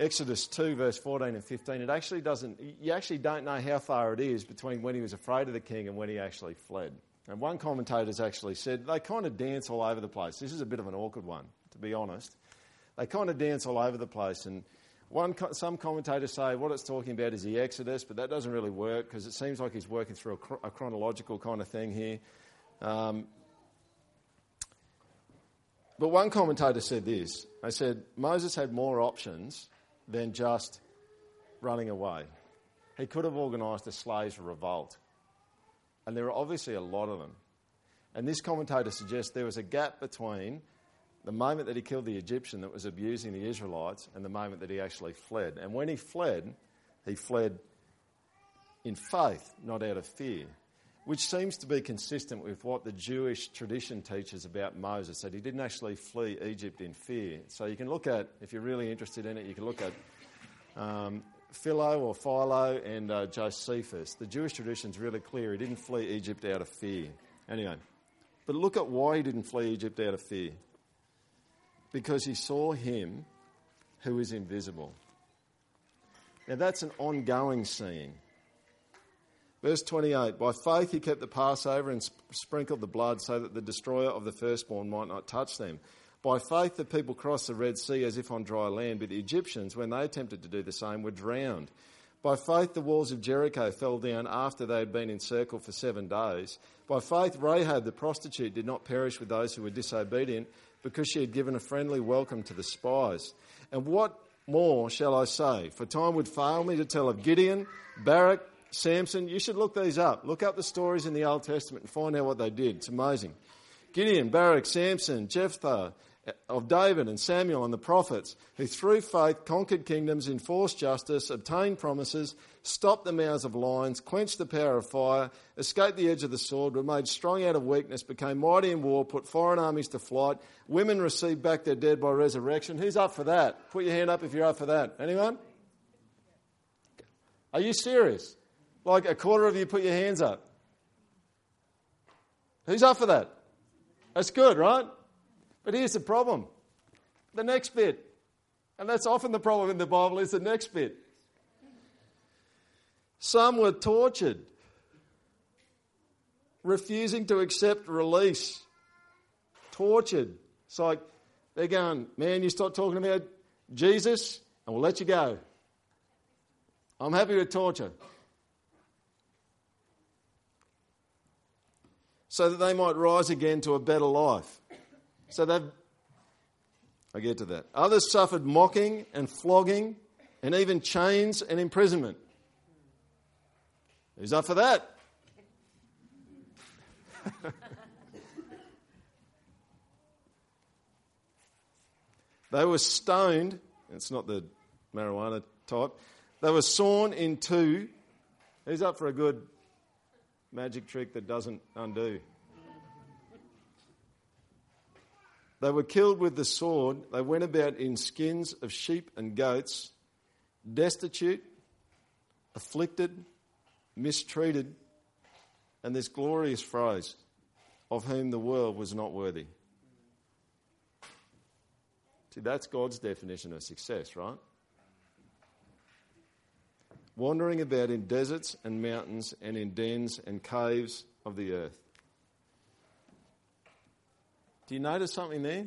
Exodus 2, verse 14 and 15, it actually doesn't, you actually don't know how far it is between when he was afraid of the king and when he actually fled. And one commentator's actually said they kind of dance all over the place. This is a bit of an awkward one, to be honest. They kind of dance all over the place. And one, some commentators say what it's talking about is the Exodus, but that doesn't really work because it seems like he's working through a, a chronological kind of thing here. Um, but one commentator said this. They said Moses had more options than just running away. He could have organised a slaves revolt. And there are obviously a lot of them. And this commentator suggests there was a gap between the moment that he killed the Egyptian that was abusing the Israelites and the moment that he actually fled. And when he fled, he fled in faith, not out of fear, which seems to be consistent with what the Jewish tradition teaches about Moses, that he didn't actually flee Egypt in fear. So you can look at, if you're really interested in it, you can look at um, Philo or Philo and uh, Josephus. The Jewish tradition is really clear. He didn't flee Egypt out of fear. Anyway, but look at why he didn't flee Egypt out of fear because he saw him who is invisible. Now that's an ongoing seeing. Verse 28 By faith he kept the Passover and sprinkled the blood so that the destroyer of the firstborn might not touch them. By faith the people crossed the Red Sea as if on dry land, but the Egyptians, when they attempted to do the same, were drowned. By faith the walls of Jericho fell down after they had been encircled for seven days. By faith Rahab the prostitute did not perish with those who were disobedient because she had given a friendly welcome to the spies. And what more shall I say? For time would fail me to tell of Gideon, Barak, Samson. You should look these up. Look up the stories in the Old Testament and find out what they did. It's amazing. Gideon, Barak, Samson, Jephthah, of David and Samuel and the prophets, who through faith conquered kingdoms, enforced justice, obtained promises, stopped the mouths of lions, quenched the power of fire, escaped the edge of the sword, were made strong out of weakness, became mighty in war, put foreign armies to flight. Women received back their dead by resurrection. Who's up for that? Put your hand up if you're up for that. Anyone? Are you serious? Like a quarter of you put your hands up. Who's up for that? That's good, right? But here's the problem the next bit. And that's often the problem in the Bible is the next bit. Some were tortured, refusing to accept release. Tortured. It's like they're going, man, you start talking about Jesus and we'll let you go. I'm happy with torture. So that they might rise again to a better life. So they've. I get to that. Others suffered mocking and flogging and even chains and imprisonment. Who's up for that? they were stoned. It's not the marijuana type. They were sawn in two. Who's up for a good magic trick that doesn't undo? They were killed with the sword. They went about in skins of sheep and goats, destitute, afflicted, mistreated, and this glorious phrase, of whom the world was not worthy. See, that's God's definition of success, right? Wandering about in deserts and mountains and in dens and caves of the earth. Do you notice something there?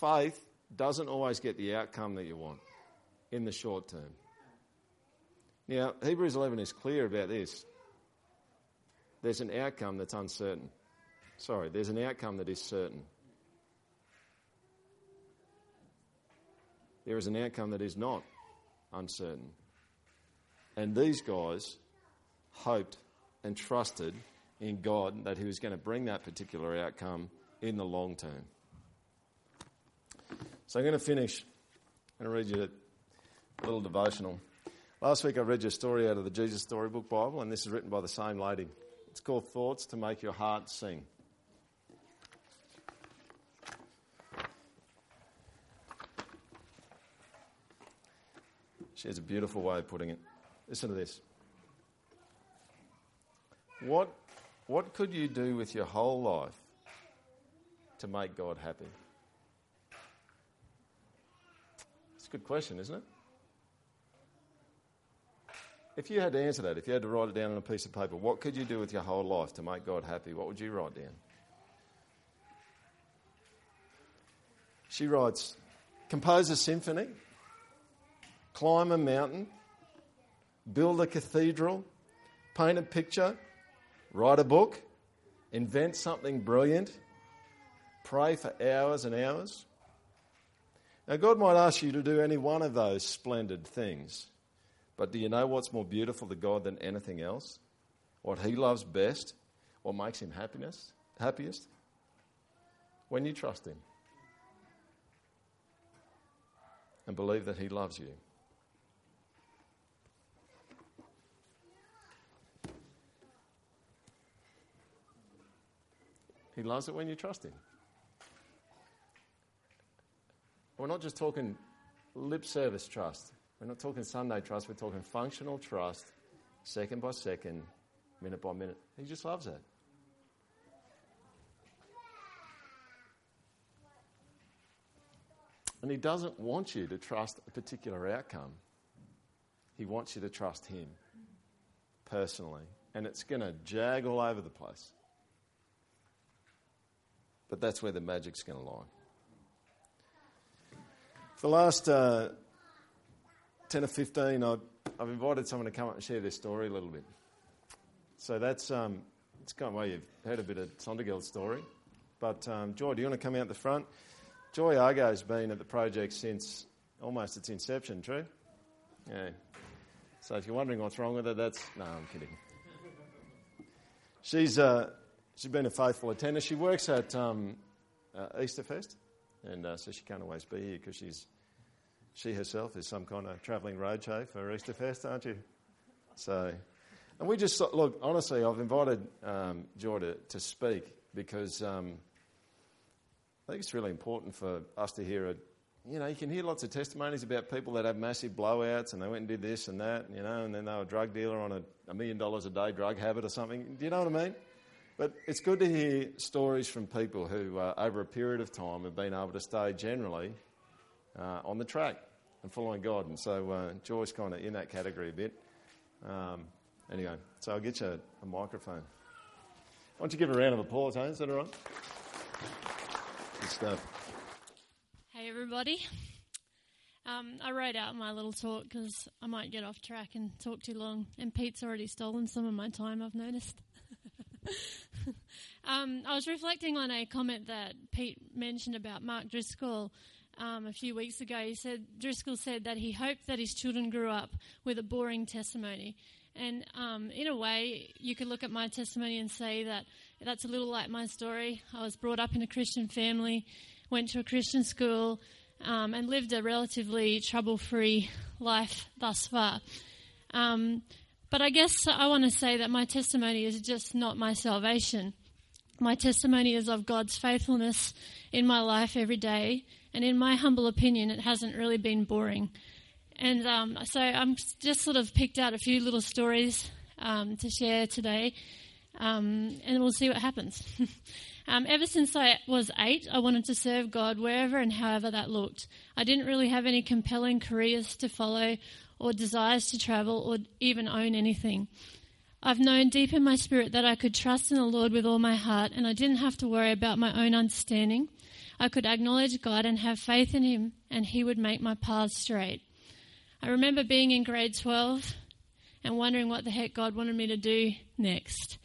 Faith doesn't always get the outcome that you want in the short term. Now, Hebrews 11 is clear about this. There's an outcome that's uncertain. Sorry, there's an outcome that is certain. There is an outcome that is not uncertain. And these guys hoped and trusted in God that He was going to bring that particular outcome in the long term. So I'm going to finish. I'm going to read you a little devotional. Last week I read you a story out of the Jesus Storybook Bible, and this is written by the same lady. It's called Thoughts to Make Your Heart Sing. She has a beautiful way of putting it. Listen to this. What, what could you do with your whole life to make God happy? It's a good question, isn't it? If you had to answer that, if you had to write it down on a piece of paper, what could you do with your whole life to make God happy? What would you write down? She writes, compose a symphony, climb a mountain, build a cathedral, paint a picture, write a book, invent something brilliant, pray for hours and hours. Now, God might ask you to do any one of those splendid things, but do you know what's more beautiful to God than anything else? What He loves best? What makes Him happiness, happiest? When you trust Him and believe that He loves you. He loves it when you trust Him. We're not just talking lip service trust. We're not talking Sunday trust. We're talking functional trust, second by second, minute by minute. He just loves it. And He doesn't want you to trust a particular outcome. He wants you to trust Him personally. And it's going to jag all over the place. But that's where the magic's going to lie. For the last uh, 10 or 15, I've, I've, invited someone to come up and share their story a little bit. So that's um, it's kind of where you've heard a bit of Sondergeld's story. But um, Joy, do you want to come out the front? Joy Argo's been at the project since almost its inception, true? Yeah. So if you're wondering what's wrong with her, that's. No, I'm kidding. She's, uh, she's been a faithful attender. She works at um, uh, Easterfest, and uh, so she can't always be here because she's she herself is some kind of travelling roadshow for Easterfest, aren't you? So, and we just look honestly. I've invited um, Joy to, to speak because um, I think it's really important for us to hear a. You know, you can hear lots of testimonies about people that have massive blowouts and they went and did this and that, you know, and then they were a drug dealer on a, a million dollars a day drug habit or something. Do you know what I mean? But it's good to hear stories from people who, uh, over a period of time, have been able to stay generally uh, on the track and following God. And so uh, Joy's kind of in that category a bit. Um, anyway, so I'll get you a, a, microphone. Why don't you give a round of applause, hey? Is that all right? Good stuff. Hey, everybody. Um, I wrote out my little talk because I might get off track and talk too long. And Pete's already stolen some of my time, I've noticed. um, I was reflecting on a comment that Pete mentioned about Mark Driscoll um, a few weeks ago. He said Driscoll said that he hoped that his children grew up with a boring testimony. And um, in a way, you could look at my testimony and say that that's a little like my story. I was brought up in a Christian family, went to a Christian school, um, and lived a relatively trouble free life thus far. Um, but I guess I want to say that my testimony is just not my salvation. My testimony is of God's faithfulness in my life every day, and in my humble opinion, it hasn't really been boring. And um, so I'm just sort of picked out a few little stories um, to share today, um, and we'll see what happens. Um, ever since I was eight, I wanted to serve God wherever and however that looked. I didn't really have any compelling careers to follow or desires to travel or even own anything. I've known deep in my spirit that I could trust in the Lord with all my heart and I didn't have to worry about my own understanding. I could acknowledge God and have faith in Him and He would make my path straight. I remember being in grade 12 and wondering what the heck God wanted me to do next.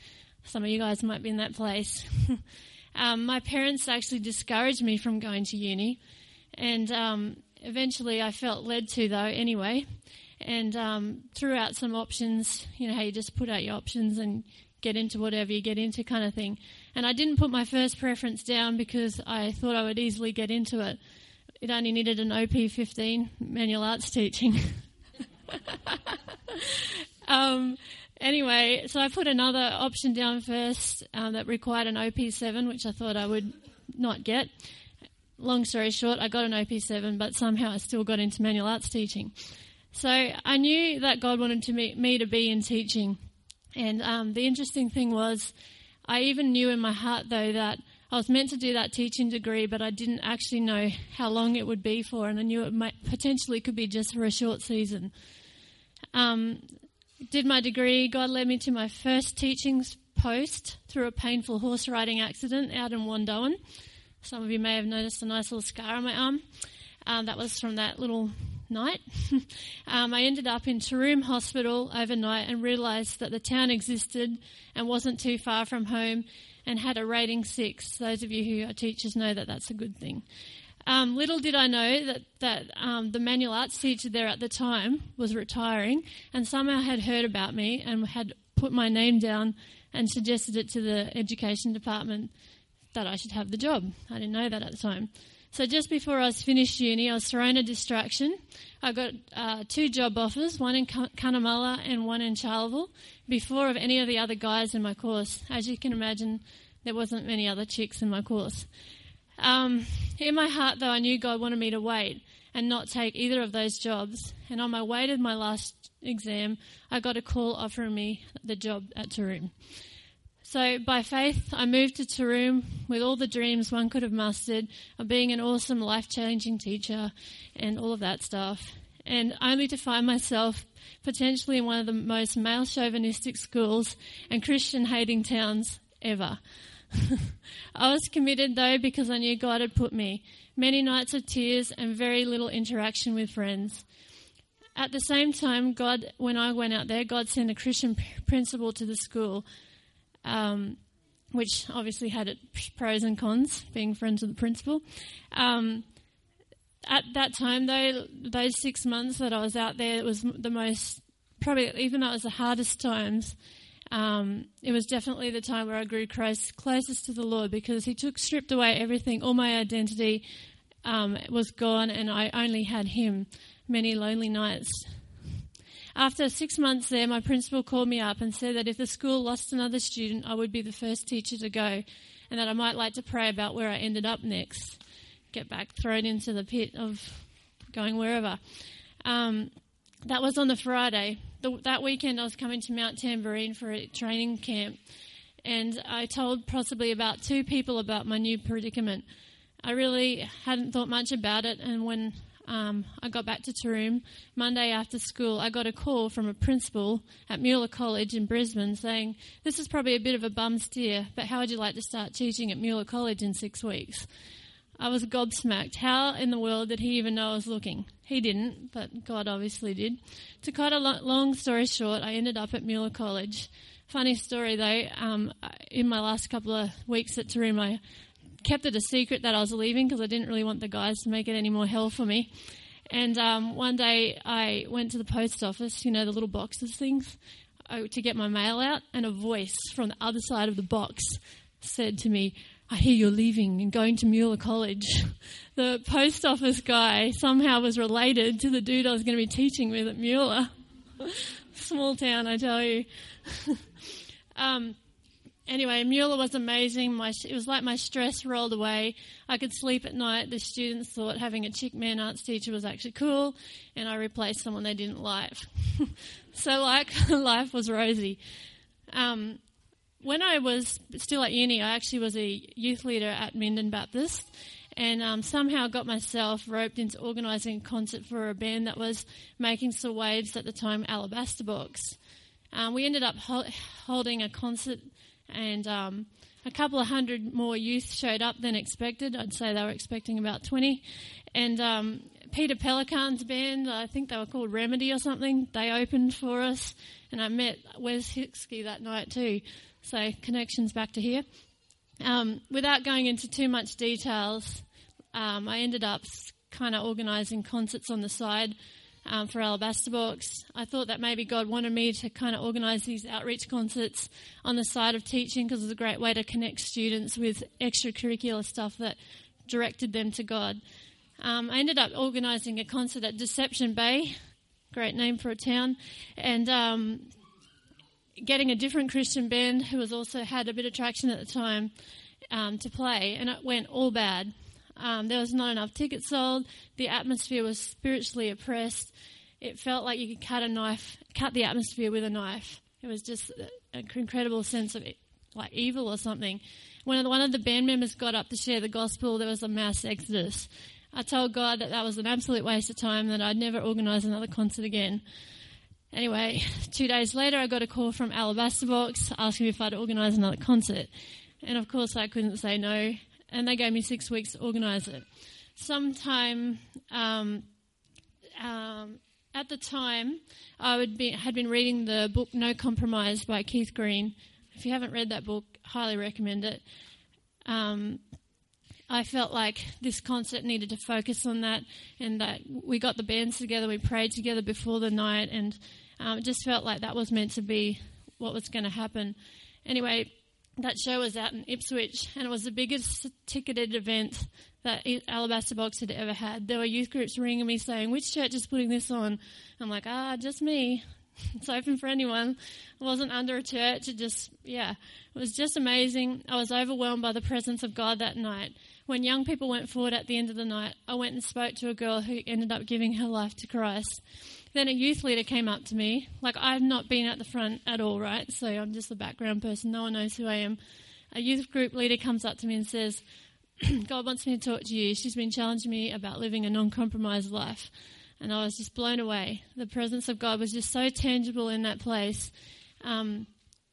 Some of you guys might be in that place. um, my parents actually discouraged me from going to uni, and um, eventually I felt led to, though, anyway and um, threw out some options. You know how you just put out your options and get into whatever you get into, kind of thing. And I didn't put my first preference down because I thought I would easily get into it. it only needed an OP 15 manual arts teaching. um, anyway, so I put another option down first um, that required an OP7, which I thought I would not get. Long story short, I got an OP7, but somehow I still got into manual arts teaching. So I knew that God wanted to me, me to be in teaching. And um, the interesting thing was, I even knew in my heart, though, that I was meant to do that teaching degree, but I didn't actually know how long it would be for, and I knew it might, potentially could be just for a short season. Um, did my degree. God led me to my first teaching post through a painful horse riding accident out in Wandoan. Some of you may have noticed a nice little scar on my arm. Um, that was from that little night. um, I ended up in Taroom Hospital overnight and realised that the town existed and wasn't too far from home and had a rating six. Those of you who are teachers know that that's a good thing. Um, little did I know that, that um, the manual arts teacher there at the time was retiring and somehow had heard about me and had put my name down and suggested it to the education department that I should have the job. I didn't know that at the time. So just before I was finished uni, I was thrown a distraction. I got uh, two job offers, one in Cunnamulla and one in Charleville, before of any of the other guys in my course. As you can imagine, there wasn't many other chicks in my course. Um, in my heart, though, I knew God wanted me to wait and not take either of those jobs. And on my way to my last exam, I got a call offering me the job at Taroom. So by faith, I moved to Taroom with all the dreams one could have mustered of being an awesome, life changing teacher and all of that stuff. And only to find myself potentially in one of the most male chauvinistic schools and Christian hating towns ever. I was committed though because I knew God had put me. Many nights of tears and very little interaction with friends. At the same time, God, when I went out there, God sent a Christian principal to the school um, which obviously had its pros and cons, being friends with the principal. Um, at that time, though, those six months that I was out there, it was the most, probably, even though it was the hardest times, um, it was definitely the time where I grew close, closest to the Lord because He took, stripped away everything, all my identity um, was gone, and I only had Him. Many lonely nights after six months there, my principal called me up and said that if the school lost another student, I would be the first teacher to go, and that I might like to pray about where I ended up next. Get back thrown into the pit of going wherever. Um, that was on the Friday. The, that weekend, I was coming to Mount Tamborine for a training camp, and I told possibly about two people about my new predicament. I really hadn't thought much about it, and when um, I got back to Taroom. Monday after school, I got a call from a principal at Mueller College in Brisbane saying, This is probably a bit of a bum steer, but how would you like to start teaching at Mueller College in six weeks? I was gobsmacked. How in the world did he even know I was looking? He didn't, but God obviously did. To cut a long story short, I ended up at Mueller College. Funny story though, um, in my last couple of weeks at Taroom, I kept it a secret that I was leaving because I didn't really want the guys to make it any more hell for me. And um, one day I went to the post office, you know, the little boxes things, to get my mail out, and a voice from the other side of the box said to me, I hear you're leaving and going to Mueller College. The post office guy somehow was related to the dude I was going to be teaching with at Mueller. Small town, I tell you. um, anyway, Mueller was amazing. My, it was like my stress rolled away. I could sleep at night. The students thought having a chick man arts teacher was actually cool, and I replaced someone they didn't like. so, like, life was rosy. Um, when I was still at uni, I actually was a youth leader at Minden Baptist. And um, somehow got myself roped into organising a concert for a band that was making some waves at the time, Alabaster Box. Um, we ended up ho- holding a concert and um, a couple of hundred more youth showed up than expected. I'd say they were expecting about 20. And um, Peter Pelican's band, I think they were called Remedy or something, they opened for us. And I met Wes Hicksky that night too. So connections back to here. Um, without going into too much details, um, I ended up kind of organising concerts on the side um, for Alabaster Box. I thought that maybe God wanted me to kind of organise these outreach concerts on the side of teaching because it's a great way to connect students with extracurricular stuff that directed them to God. Um, I ended up organising a concert at Deception Bay, great name for a town, and um, getting a different Christian band who was also had a bit of traction at the time um, to play, and it went all bad. Um, there was not enough tickets sold. The atmosphere was spiritually oppressed. It felt like you could cut a knife, cut the atmosphere with a knife. It was just an incredible sense of like evil or something. When one of the band members got up to share the gospel, there was a mass exodus. I told God that that was an absolute waste of time, that I'd never organise another concert again. Anyway, two days later, I got a call from Alabaster Box asking if I'd organise another concert. And of course, I couldn't say no. And they gave me six weeks to organise it. Sometime um, um, at the time, I be, had been reading the book No Compromise by Keith Green. If you haven't read that book, highly recommend it. Um, I felt like this concert needed to focus on that, and that we got the bands together, we prayed together before the night, and um, it just felt like that was meant to be what was going to happen. Anyway, that show was out in Ipswich, and it was the biggest ticketed event that Alabaster Box had ever had. There were youth groups ringing me saying, "Which church is putting this on?" I'm like, "Ah, just me." it's open for anyone. It wasn't under a church. It just, yeah, it was just amazing. I was overwhelmed by the presence of God that night. When young people went forward at the end of the night, I went and spoke to a girl who ended up giving her life to Christ. Then a youth leader came up to me. Like, I've not been at the front at all, right? So I'm just a background person. No one knows who I am. A youth group leader comes up to me and says, God wants me to talk to you. She's been challenging me about living a non compromised life. And I was just blown away. The presence of God was just so tangible in that place. Um,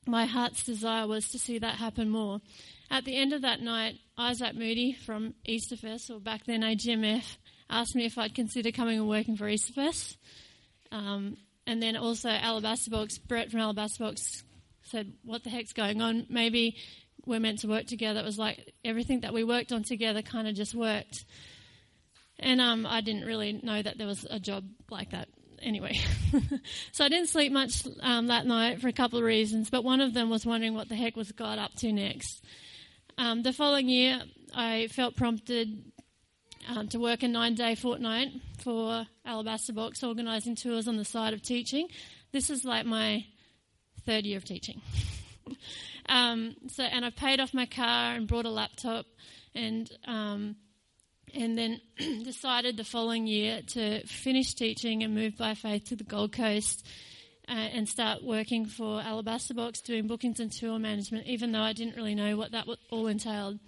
my heart's desire was to see that happen more. At the end of that night, Isaac Moody from Easterfest, or back then AGMF, asked me if I'd consider coming and working for Easterfest. Um, and then also Alabaster Box, Brett from Alabaster Box said, What the heck's going on? Maybe we're meant to work together. It was like everything that we worked on together kind of just worked. And um, I didn't really know that there was a job like that anyway. so I didn't sleep much um, that night for a couple of reasons, but one of them was wondering what the heck was God up to next. Um, the following year, I felt prompted um, to work a nine day fortnight for Alabaster Box, organising tours on the side of teaching. This is like my third year of teaching. um, so, and I paid off my car and brought a laptop, and um, and then decided the following year to finish teaching and move by faith to the Gold Coast. Uh, and start working for Alabaster Box, doing bookings and tour management, even though I didn't really know what that all entailed.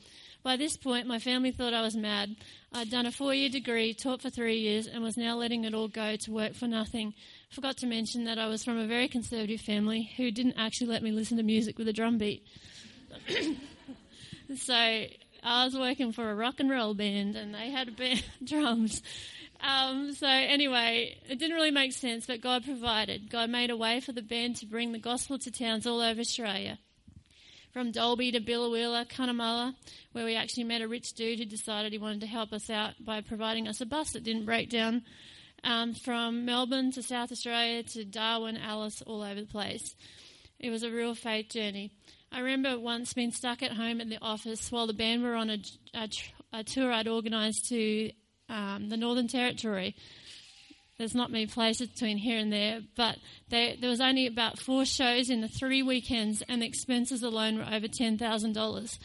By this point, my family thought I was mad. I'd done a four year degree, taught for three years, and was now letting it all go to work for nothing. Forgot to mention that I was from a very conservative family who didn't actually let me listen to music with a drum beat. so I was working for a rock and roll band, and they had band drums. Um, so anyway, it didn't really make sense, but God provided. God made a way for the band to bring the gospel to towns all over Australia from Dalby to Biloela, Cunnamulla, where we actually met a rich dude who decided he wanted to help us out by providing us a bus that didn't break down. Um, from Melbourne to South Australia to Darwin, Alice, all over the place. It was a real faith journey. I remember once being stuck at home at the office while the band were on a, a, a tour I'd organised to um, the Northern Territory there's not many places between here and there, but there was only about four shows in the three weekends, and the expenses alone were over $10,000.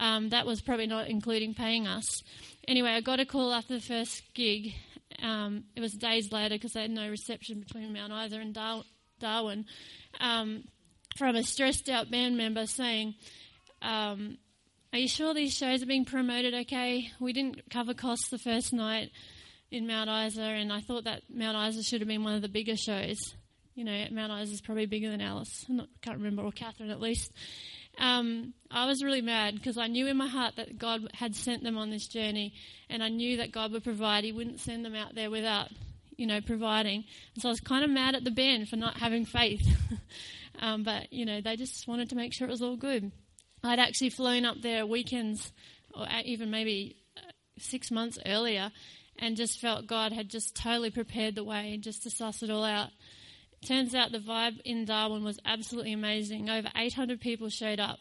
Um, that was probably not including paying us. Anyway, I got a call after the first gig. Um, it was days later because they had no reception between Mount Isa and Dar- Darwin um, from a stressed out band member saying, um, Are you sure these shows are being promoted okay? We didn't cover costs the first night in Mount Isa, and I thought that Mount Isa should have been one of the bigger shows. You know, Mount Isa is probably bigger than Alice. I can't remember, or Katherine at least. Um, I was really mad because I knew in my heart that God had sent them on this journey, and I knew that God would provide. He wouldn't send them out there without, you know, providing. And so I was kind of mad at the band for not having faith. um, but you know, they just wanted to make sure it was all good. I'd actually flown up there weekends, or even maybe uh, six months earlier, and just felt God had just totally prepared the way just to suss it all out. Turns out the vibe in Darwin was absolutely amazing. Over 800 people showed up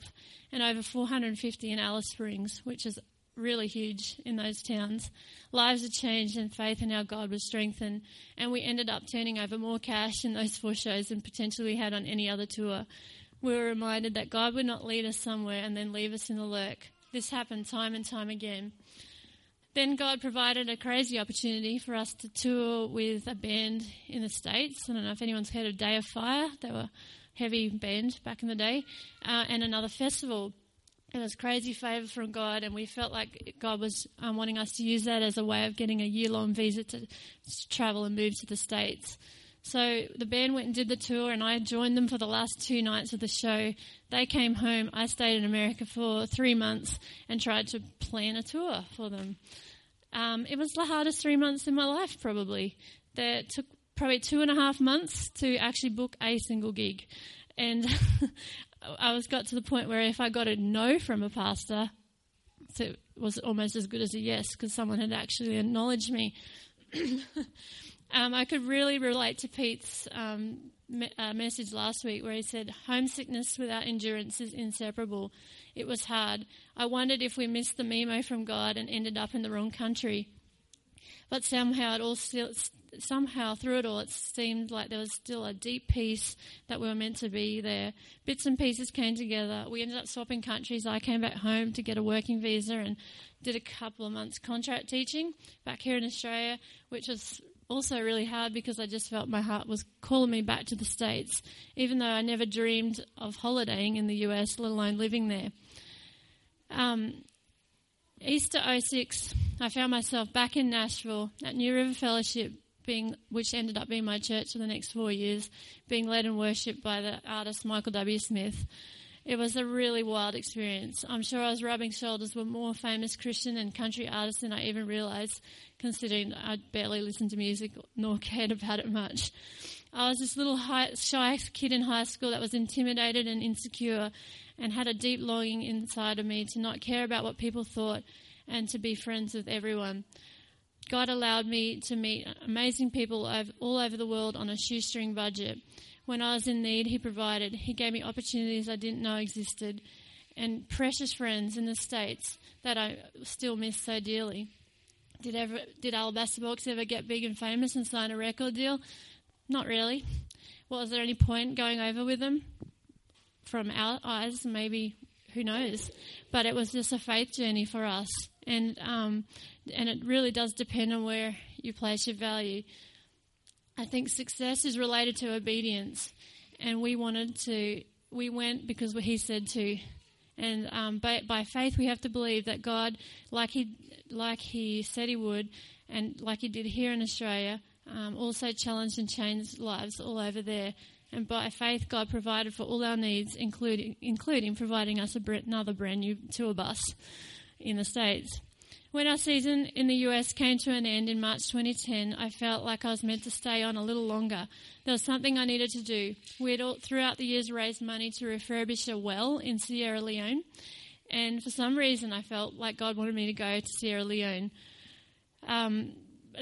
and over 450 in Alice Springs, which is really huge in those towns. Lives are changed and faith in our God was strengthened. And we ended up turning over more cash in those four shows than potentially we had on any other tour. We were reminded that God would not lead us somewhere and then leave us in the lurk. This happened time and time again. Then God provided a crazy opportunity for us to tour with a band in the States. I don't know if anyone's heard of Day of Fire. They were a heavy band back in the day. Uh, and another festival. It was crazy favour from God, and we felt like God was um, wanting us to use that as a way of getting a year long visa to, to travel and move to the States. So the band went and did the tour, and I joined them for the last two nights of the show. They came home. I stayed in America for three months and tried to plan a tour for them. Um, it was the hardest three months in my life, probably. That took probably two and a half months to actually book a single gig. And I was got to the point where if I got a no from a pastor, it was almost as good as a yes because someone had actually acknowledged me. um, I could really relate to Pete's um, me- uh, message last week where he said, Homesickness without endurance is inseparable. It was hard. I wondered if we missed the memo from God and ended up in the wrong country. But somehow it all still, somehow through it all, it seemed like there was still a deep peace that we were meant to be there. Bits and pieces came together. We ended up swapping countries. I came back home to get a working visa and did a couple of months contract teaching back here in Australia, which was also really hard because I just felt my heart was calling me back to the States, even though I never dreamed of holidaying in the US, let alone living there. Um, Easter 06, I found myself back in Nashville at New River Fellowship being, which ended up being my church for the next four years, being led and worshipped by the artist Michael W. Smith. It was a really wild experience. I'm sure I was rubbing shoulders with more famous Christian and country artists than I even realised, considering I barely listened to music nor cared about it much. I was this little shy kid in high school that was intimidated and insecure and had a deep longing inside of me to not care about what people thought and to be friends with everyone. God allowed me to meet amazing people all over the world on a shoestring budget. When I was in need, He provided. He gave me opportunities I didn't know existed and precious friends in the States that I still miss so dearly. Did, ever, did Alabaster Box ever get big and famous and sign a record deal? Not really. was there any point going over with them? From our eyes, maybe, who knows? But it was just a faith journey for us. And um, and it really does depend on where you place your value. I think success is related to obedience, and we wanted to, we went because he said to, and um, by, by faith we have to believe that God, like he, like he said he would, and like he did here in Australia, um, also challenged and changed lives all over there. And by faith, God provided for all our needs, including including providing us another brand new tour bus in the states. When our season in the US came to an end in March 2010, I felt like I was meant to stay on a little longer. There was something I needed to do. We had all, throughout the years raised money to refurbish a well in Sierra Leone, and for some reason I felt like God wanted me to go to Sierra Leone. Um,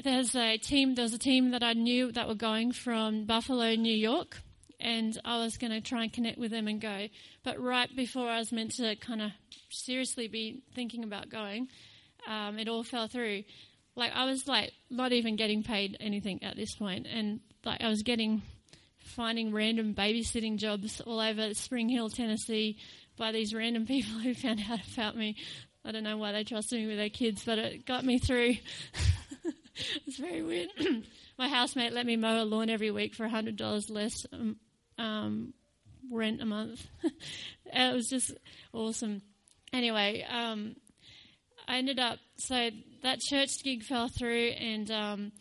there's a team. There was a team that I knew that were going from Buffalo, New York, and I was going to try and connect with them and go. But right before I was meant to kind of seriously be thinking about going, um, it all fell through. Like I was like not even getting paid anything at this point, and like I was getting finding random babysitting jobs all over Spring Hill, Tennessee, by these random people who found out about me. I don't know why they trusted me with their kids, but it got me through. it's very weird. My housemate let me mow a lawn every week for hundred dollars less um, um, rent a month. it was just awesome. Anyway, um, I ended up, so that church gig fell through, and um,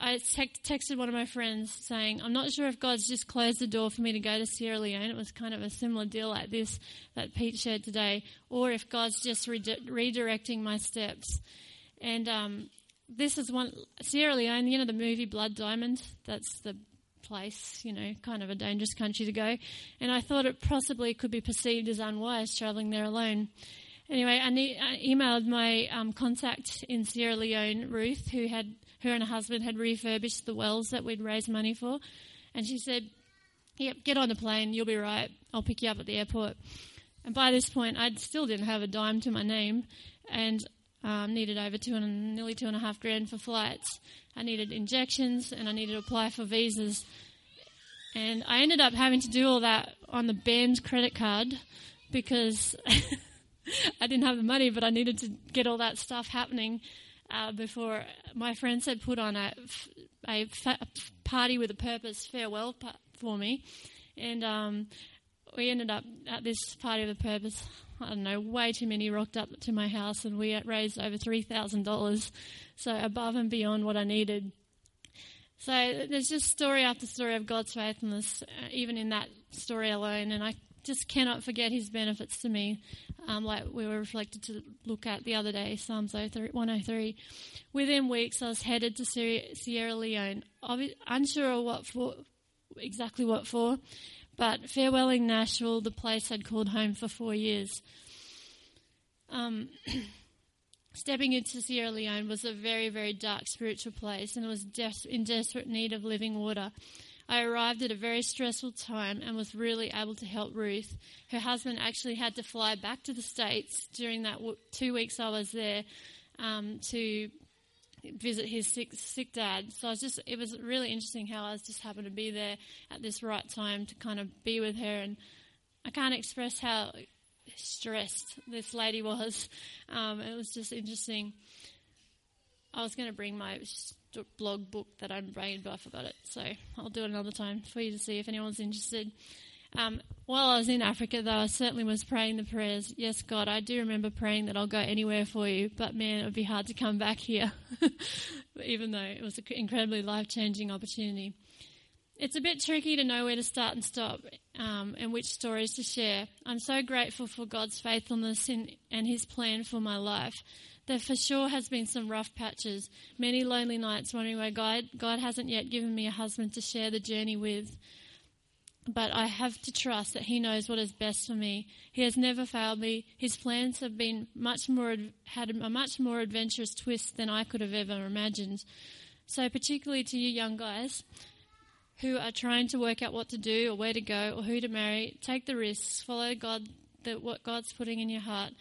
I te- texted one of my friends saying, I'm not sure if God's just closed the door for me to go to Sierra Leone. It was kind of a similar deal like this that Pete shared today, or if God's just re- redirecting my steps. And um, this is one, Sierra Leone, you know, the movie Blood Diamond, that's the place, you know, kind of a dangerous country to go. And I thought it possibly could be perceived as unwise traveling there alone. Anyway, I, I emailed my um, contact in Sierra Leone, Ruth, who had her and her husband had refurbished the wells that we'd raised money for, and she said, "Yep, get on the plane. You'll be right. I'll pick you up at the airport." And by this point, I still didn't have a dime to my name, and Um, needed over two and nearly two and a half grand for flights. I needed injections and I needed to apply for visas. And I ended up having to do all that on the band's credit card because I didn't have the money, but I needed to get all that stuff happening uh, before my friends had put on a, a party with a purpose farewell for me. And um, we ended up at this party with a purpose I don't know, way too many rocked up to my house, and we raised over $3,000, so above and beyond what I needed. So there's just story after story of God's faithfulness, uh, even in that story alone, and I just cannot forget his benefits to me, um, like we were reflected to look at the other day, Psalms 103. Within weeks, I was headed to Sierra Leone, unsure what for, exactly what for, but farewelling Nashville, the place I'd called home for four years. Um, stepping into Sierra Leone was a very, very dark spiritual place and it was des- in desperate need of living water. I arrived at a very stressful time and was really able to help Ruth. Her husband actually had to fly back to the States during that w- two weeks I was there um, to visit his sick, sick dad. So I was just, it was really interesting how I was just happened to be there at this right time to kind of be with her. And I can't express how stressed this lady was. Um, it was just interesting. I was going to bring my blog book that I'm but I forgot it. So I'll do it another time for you to see if anyone's interested. Um, while I was in Africa, though, I certainly was praying the prayers. Yes, God, I do remember praying that I'll go anywhere for you, but man, it would be hard to come back here, even though it was an incredibly life changing opportunity. It's a bit tricky to know where to start and stop um, and which stories to share. I'm so grateful for God's faithfulness in, and His plan for my life. There for sure has been some rough patches, many lonely nights wondering why God, God hasn't yet given me a husband to share the journey with but I have to trust that He knows what is best for me. He has never failed me. His plans have been much more had a much more adventurous twist than I could have ever imagined. So, particularly to you young guys who are trying to work out what to do or where to go or who to marry, take the risks. Follow God, that what God's putting in your heart,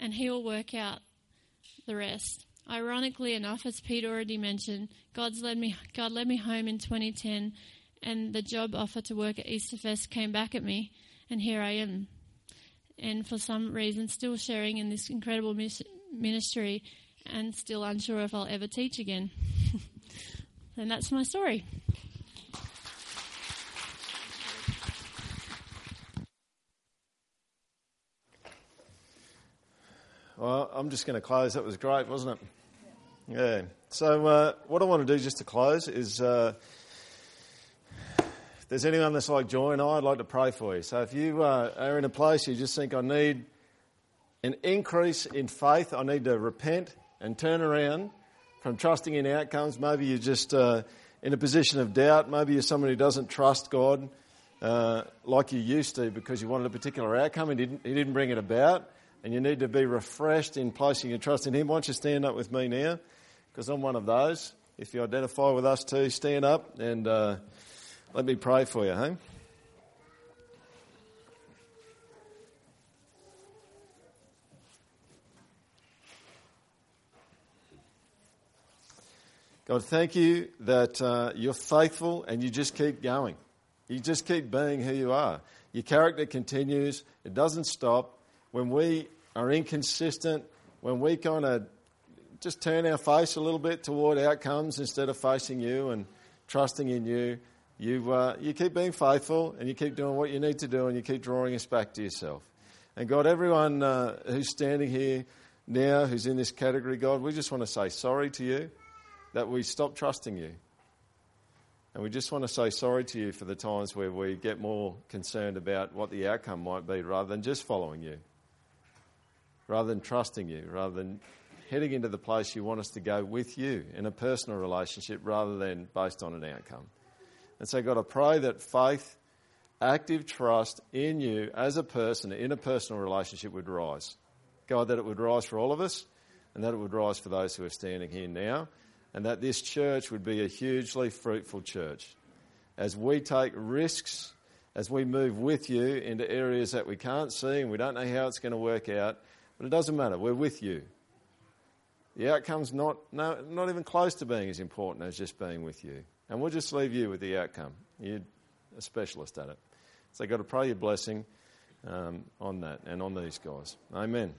and He will work out the rest. Ironically enough, as Pete already mentioned, God's led me. God led me home in 2010 and the job offer to work at Easterfest came back at me, and here I am. And for some reason, still sharing in this incredible ministry and still unsure if I'll ever teach again. and that's my story. Well, I'm just going to close. That was great, wasn't it? Yeah. So, uh, what I want to do just to close is. Uh, if there's anyone that's like Joy and I, I'd like to pray for you. So if you uh, are in a place you just think, I need an increase in faith, I need to repent and turn around from trusting in outcomes. Maybe you're just uh, in a position of doubt. Maybe you're someone who doesn't trust God uh, like you used to because you wanted a particular outcome and he didn't, he didn't bring it about. And you need to be refreshed in placing your trust in Him. Why don't you stand up with me now? Because I'm one of those. If you identify with us too, stand up and. Uh, let me pray for you, hey? God, thank you that uh, you're faithful and you just keep going. You just keep being who you are. Your character continues, it doesn't stop. When we are inconsistent, when we kind of just turn our face a little bit toward outcomes instead of facing you and trusting in you, you, uh, you keep being faithful and you keep doing what you need to do and you keep drawing us back to yourself. And God, everyone uh, who's standing here now, who's in this category, God, we just want to say sorry to you that we stopped trusting you. And we just want to say sorry to you for the times where we get more concerned about what the outcome might be rather than just following you, rather than trusting you, rather than heading into the place you want us to go with you in a personal relationship rather than based on an outcome. And so, God, I pray that faith, active trust in you as a person, in a personal relationship would rise. God, that it would rise for all of us and that it would rise for those who are standing here now, and that this church would be a hugely fruitful church. As we take risks, as we move with you into areas that we can't see and we don't know how it's going to work out, but it doesn't matter, we're with you. the outcome's not, no, not even close to being as important as just being with you. And we'll just leave you with the outcome. You're a specialist at it. So, I've got to pray your blessing um, on that and on these guys. Amen.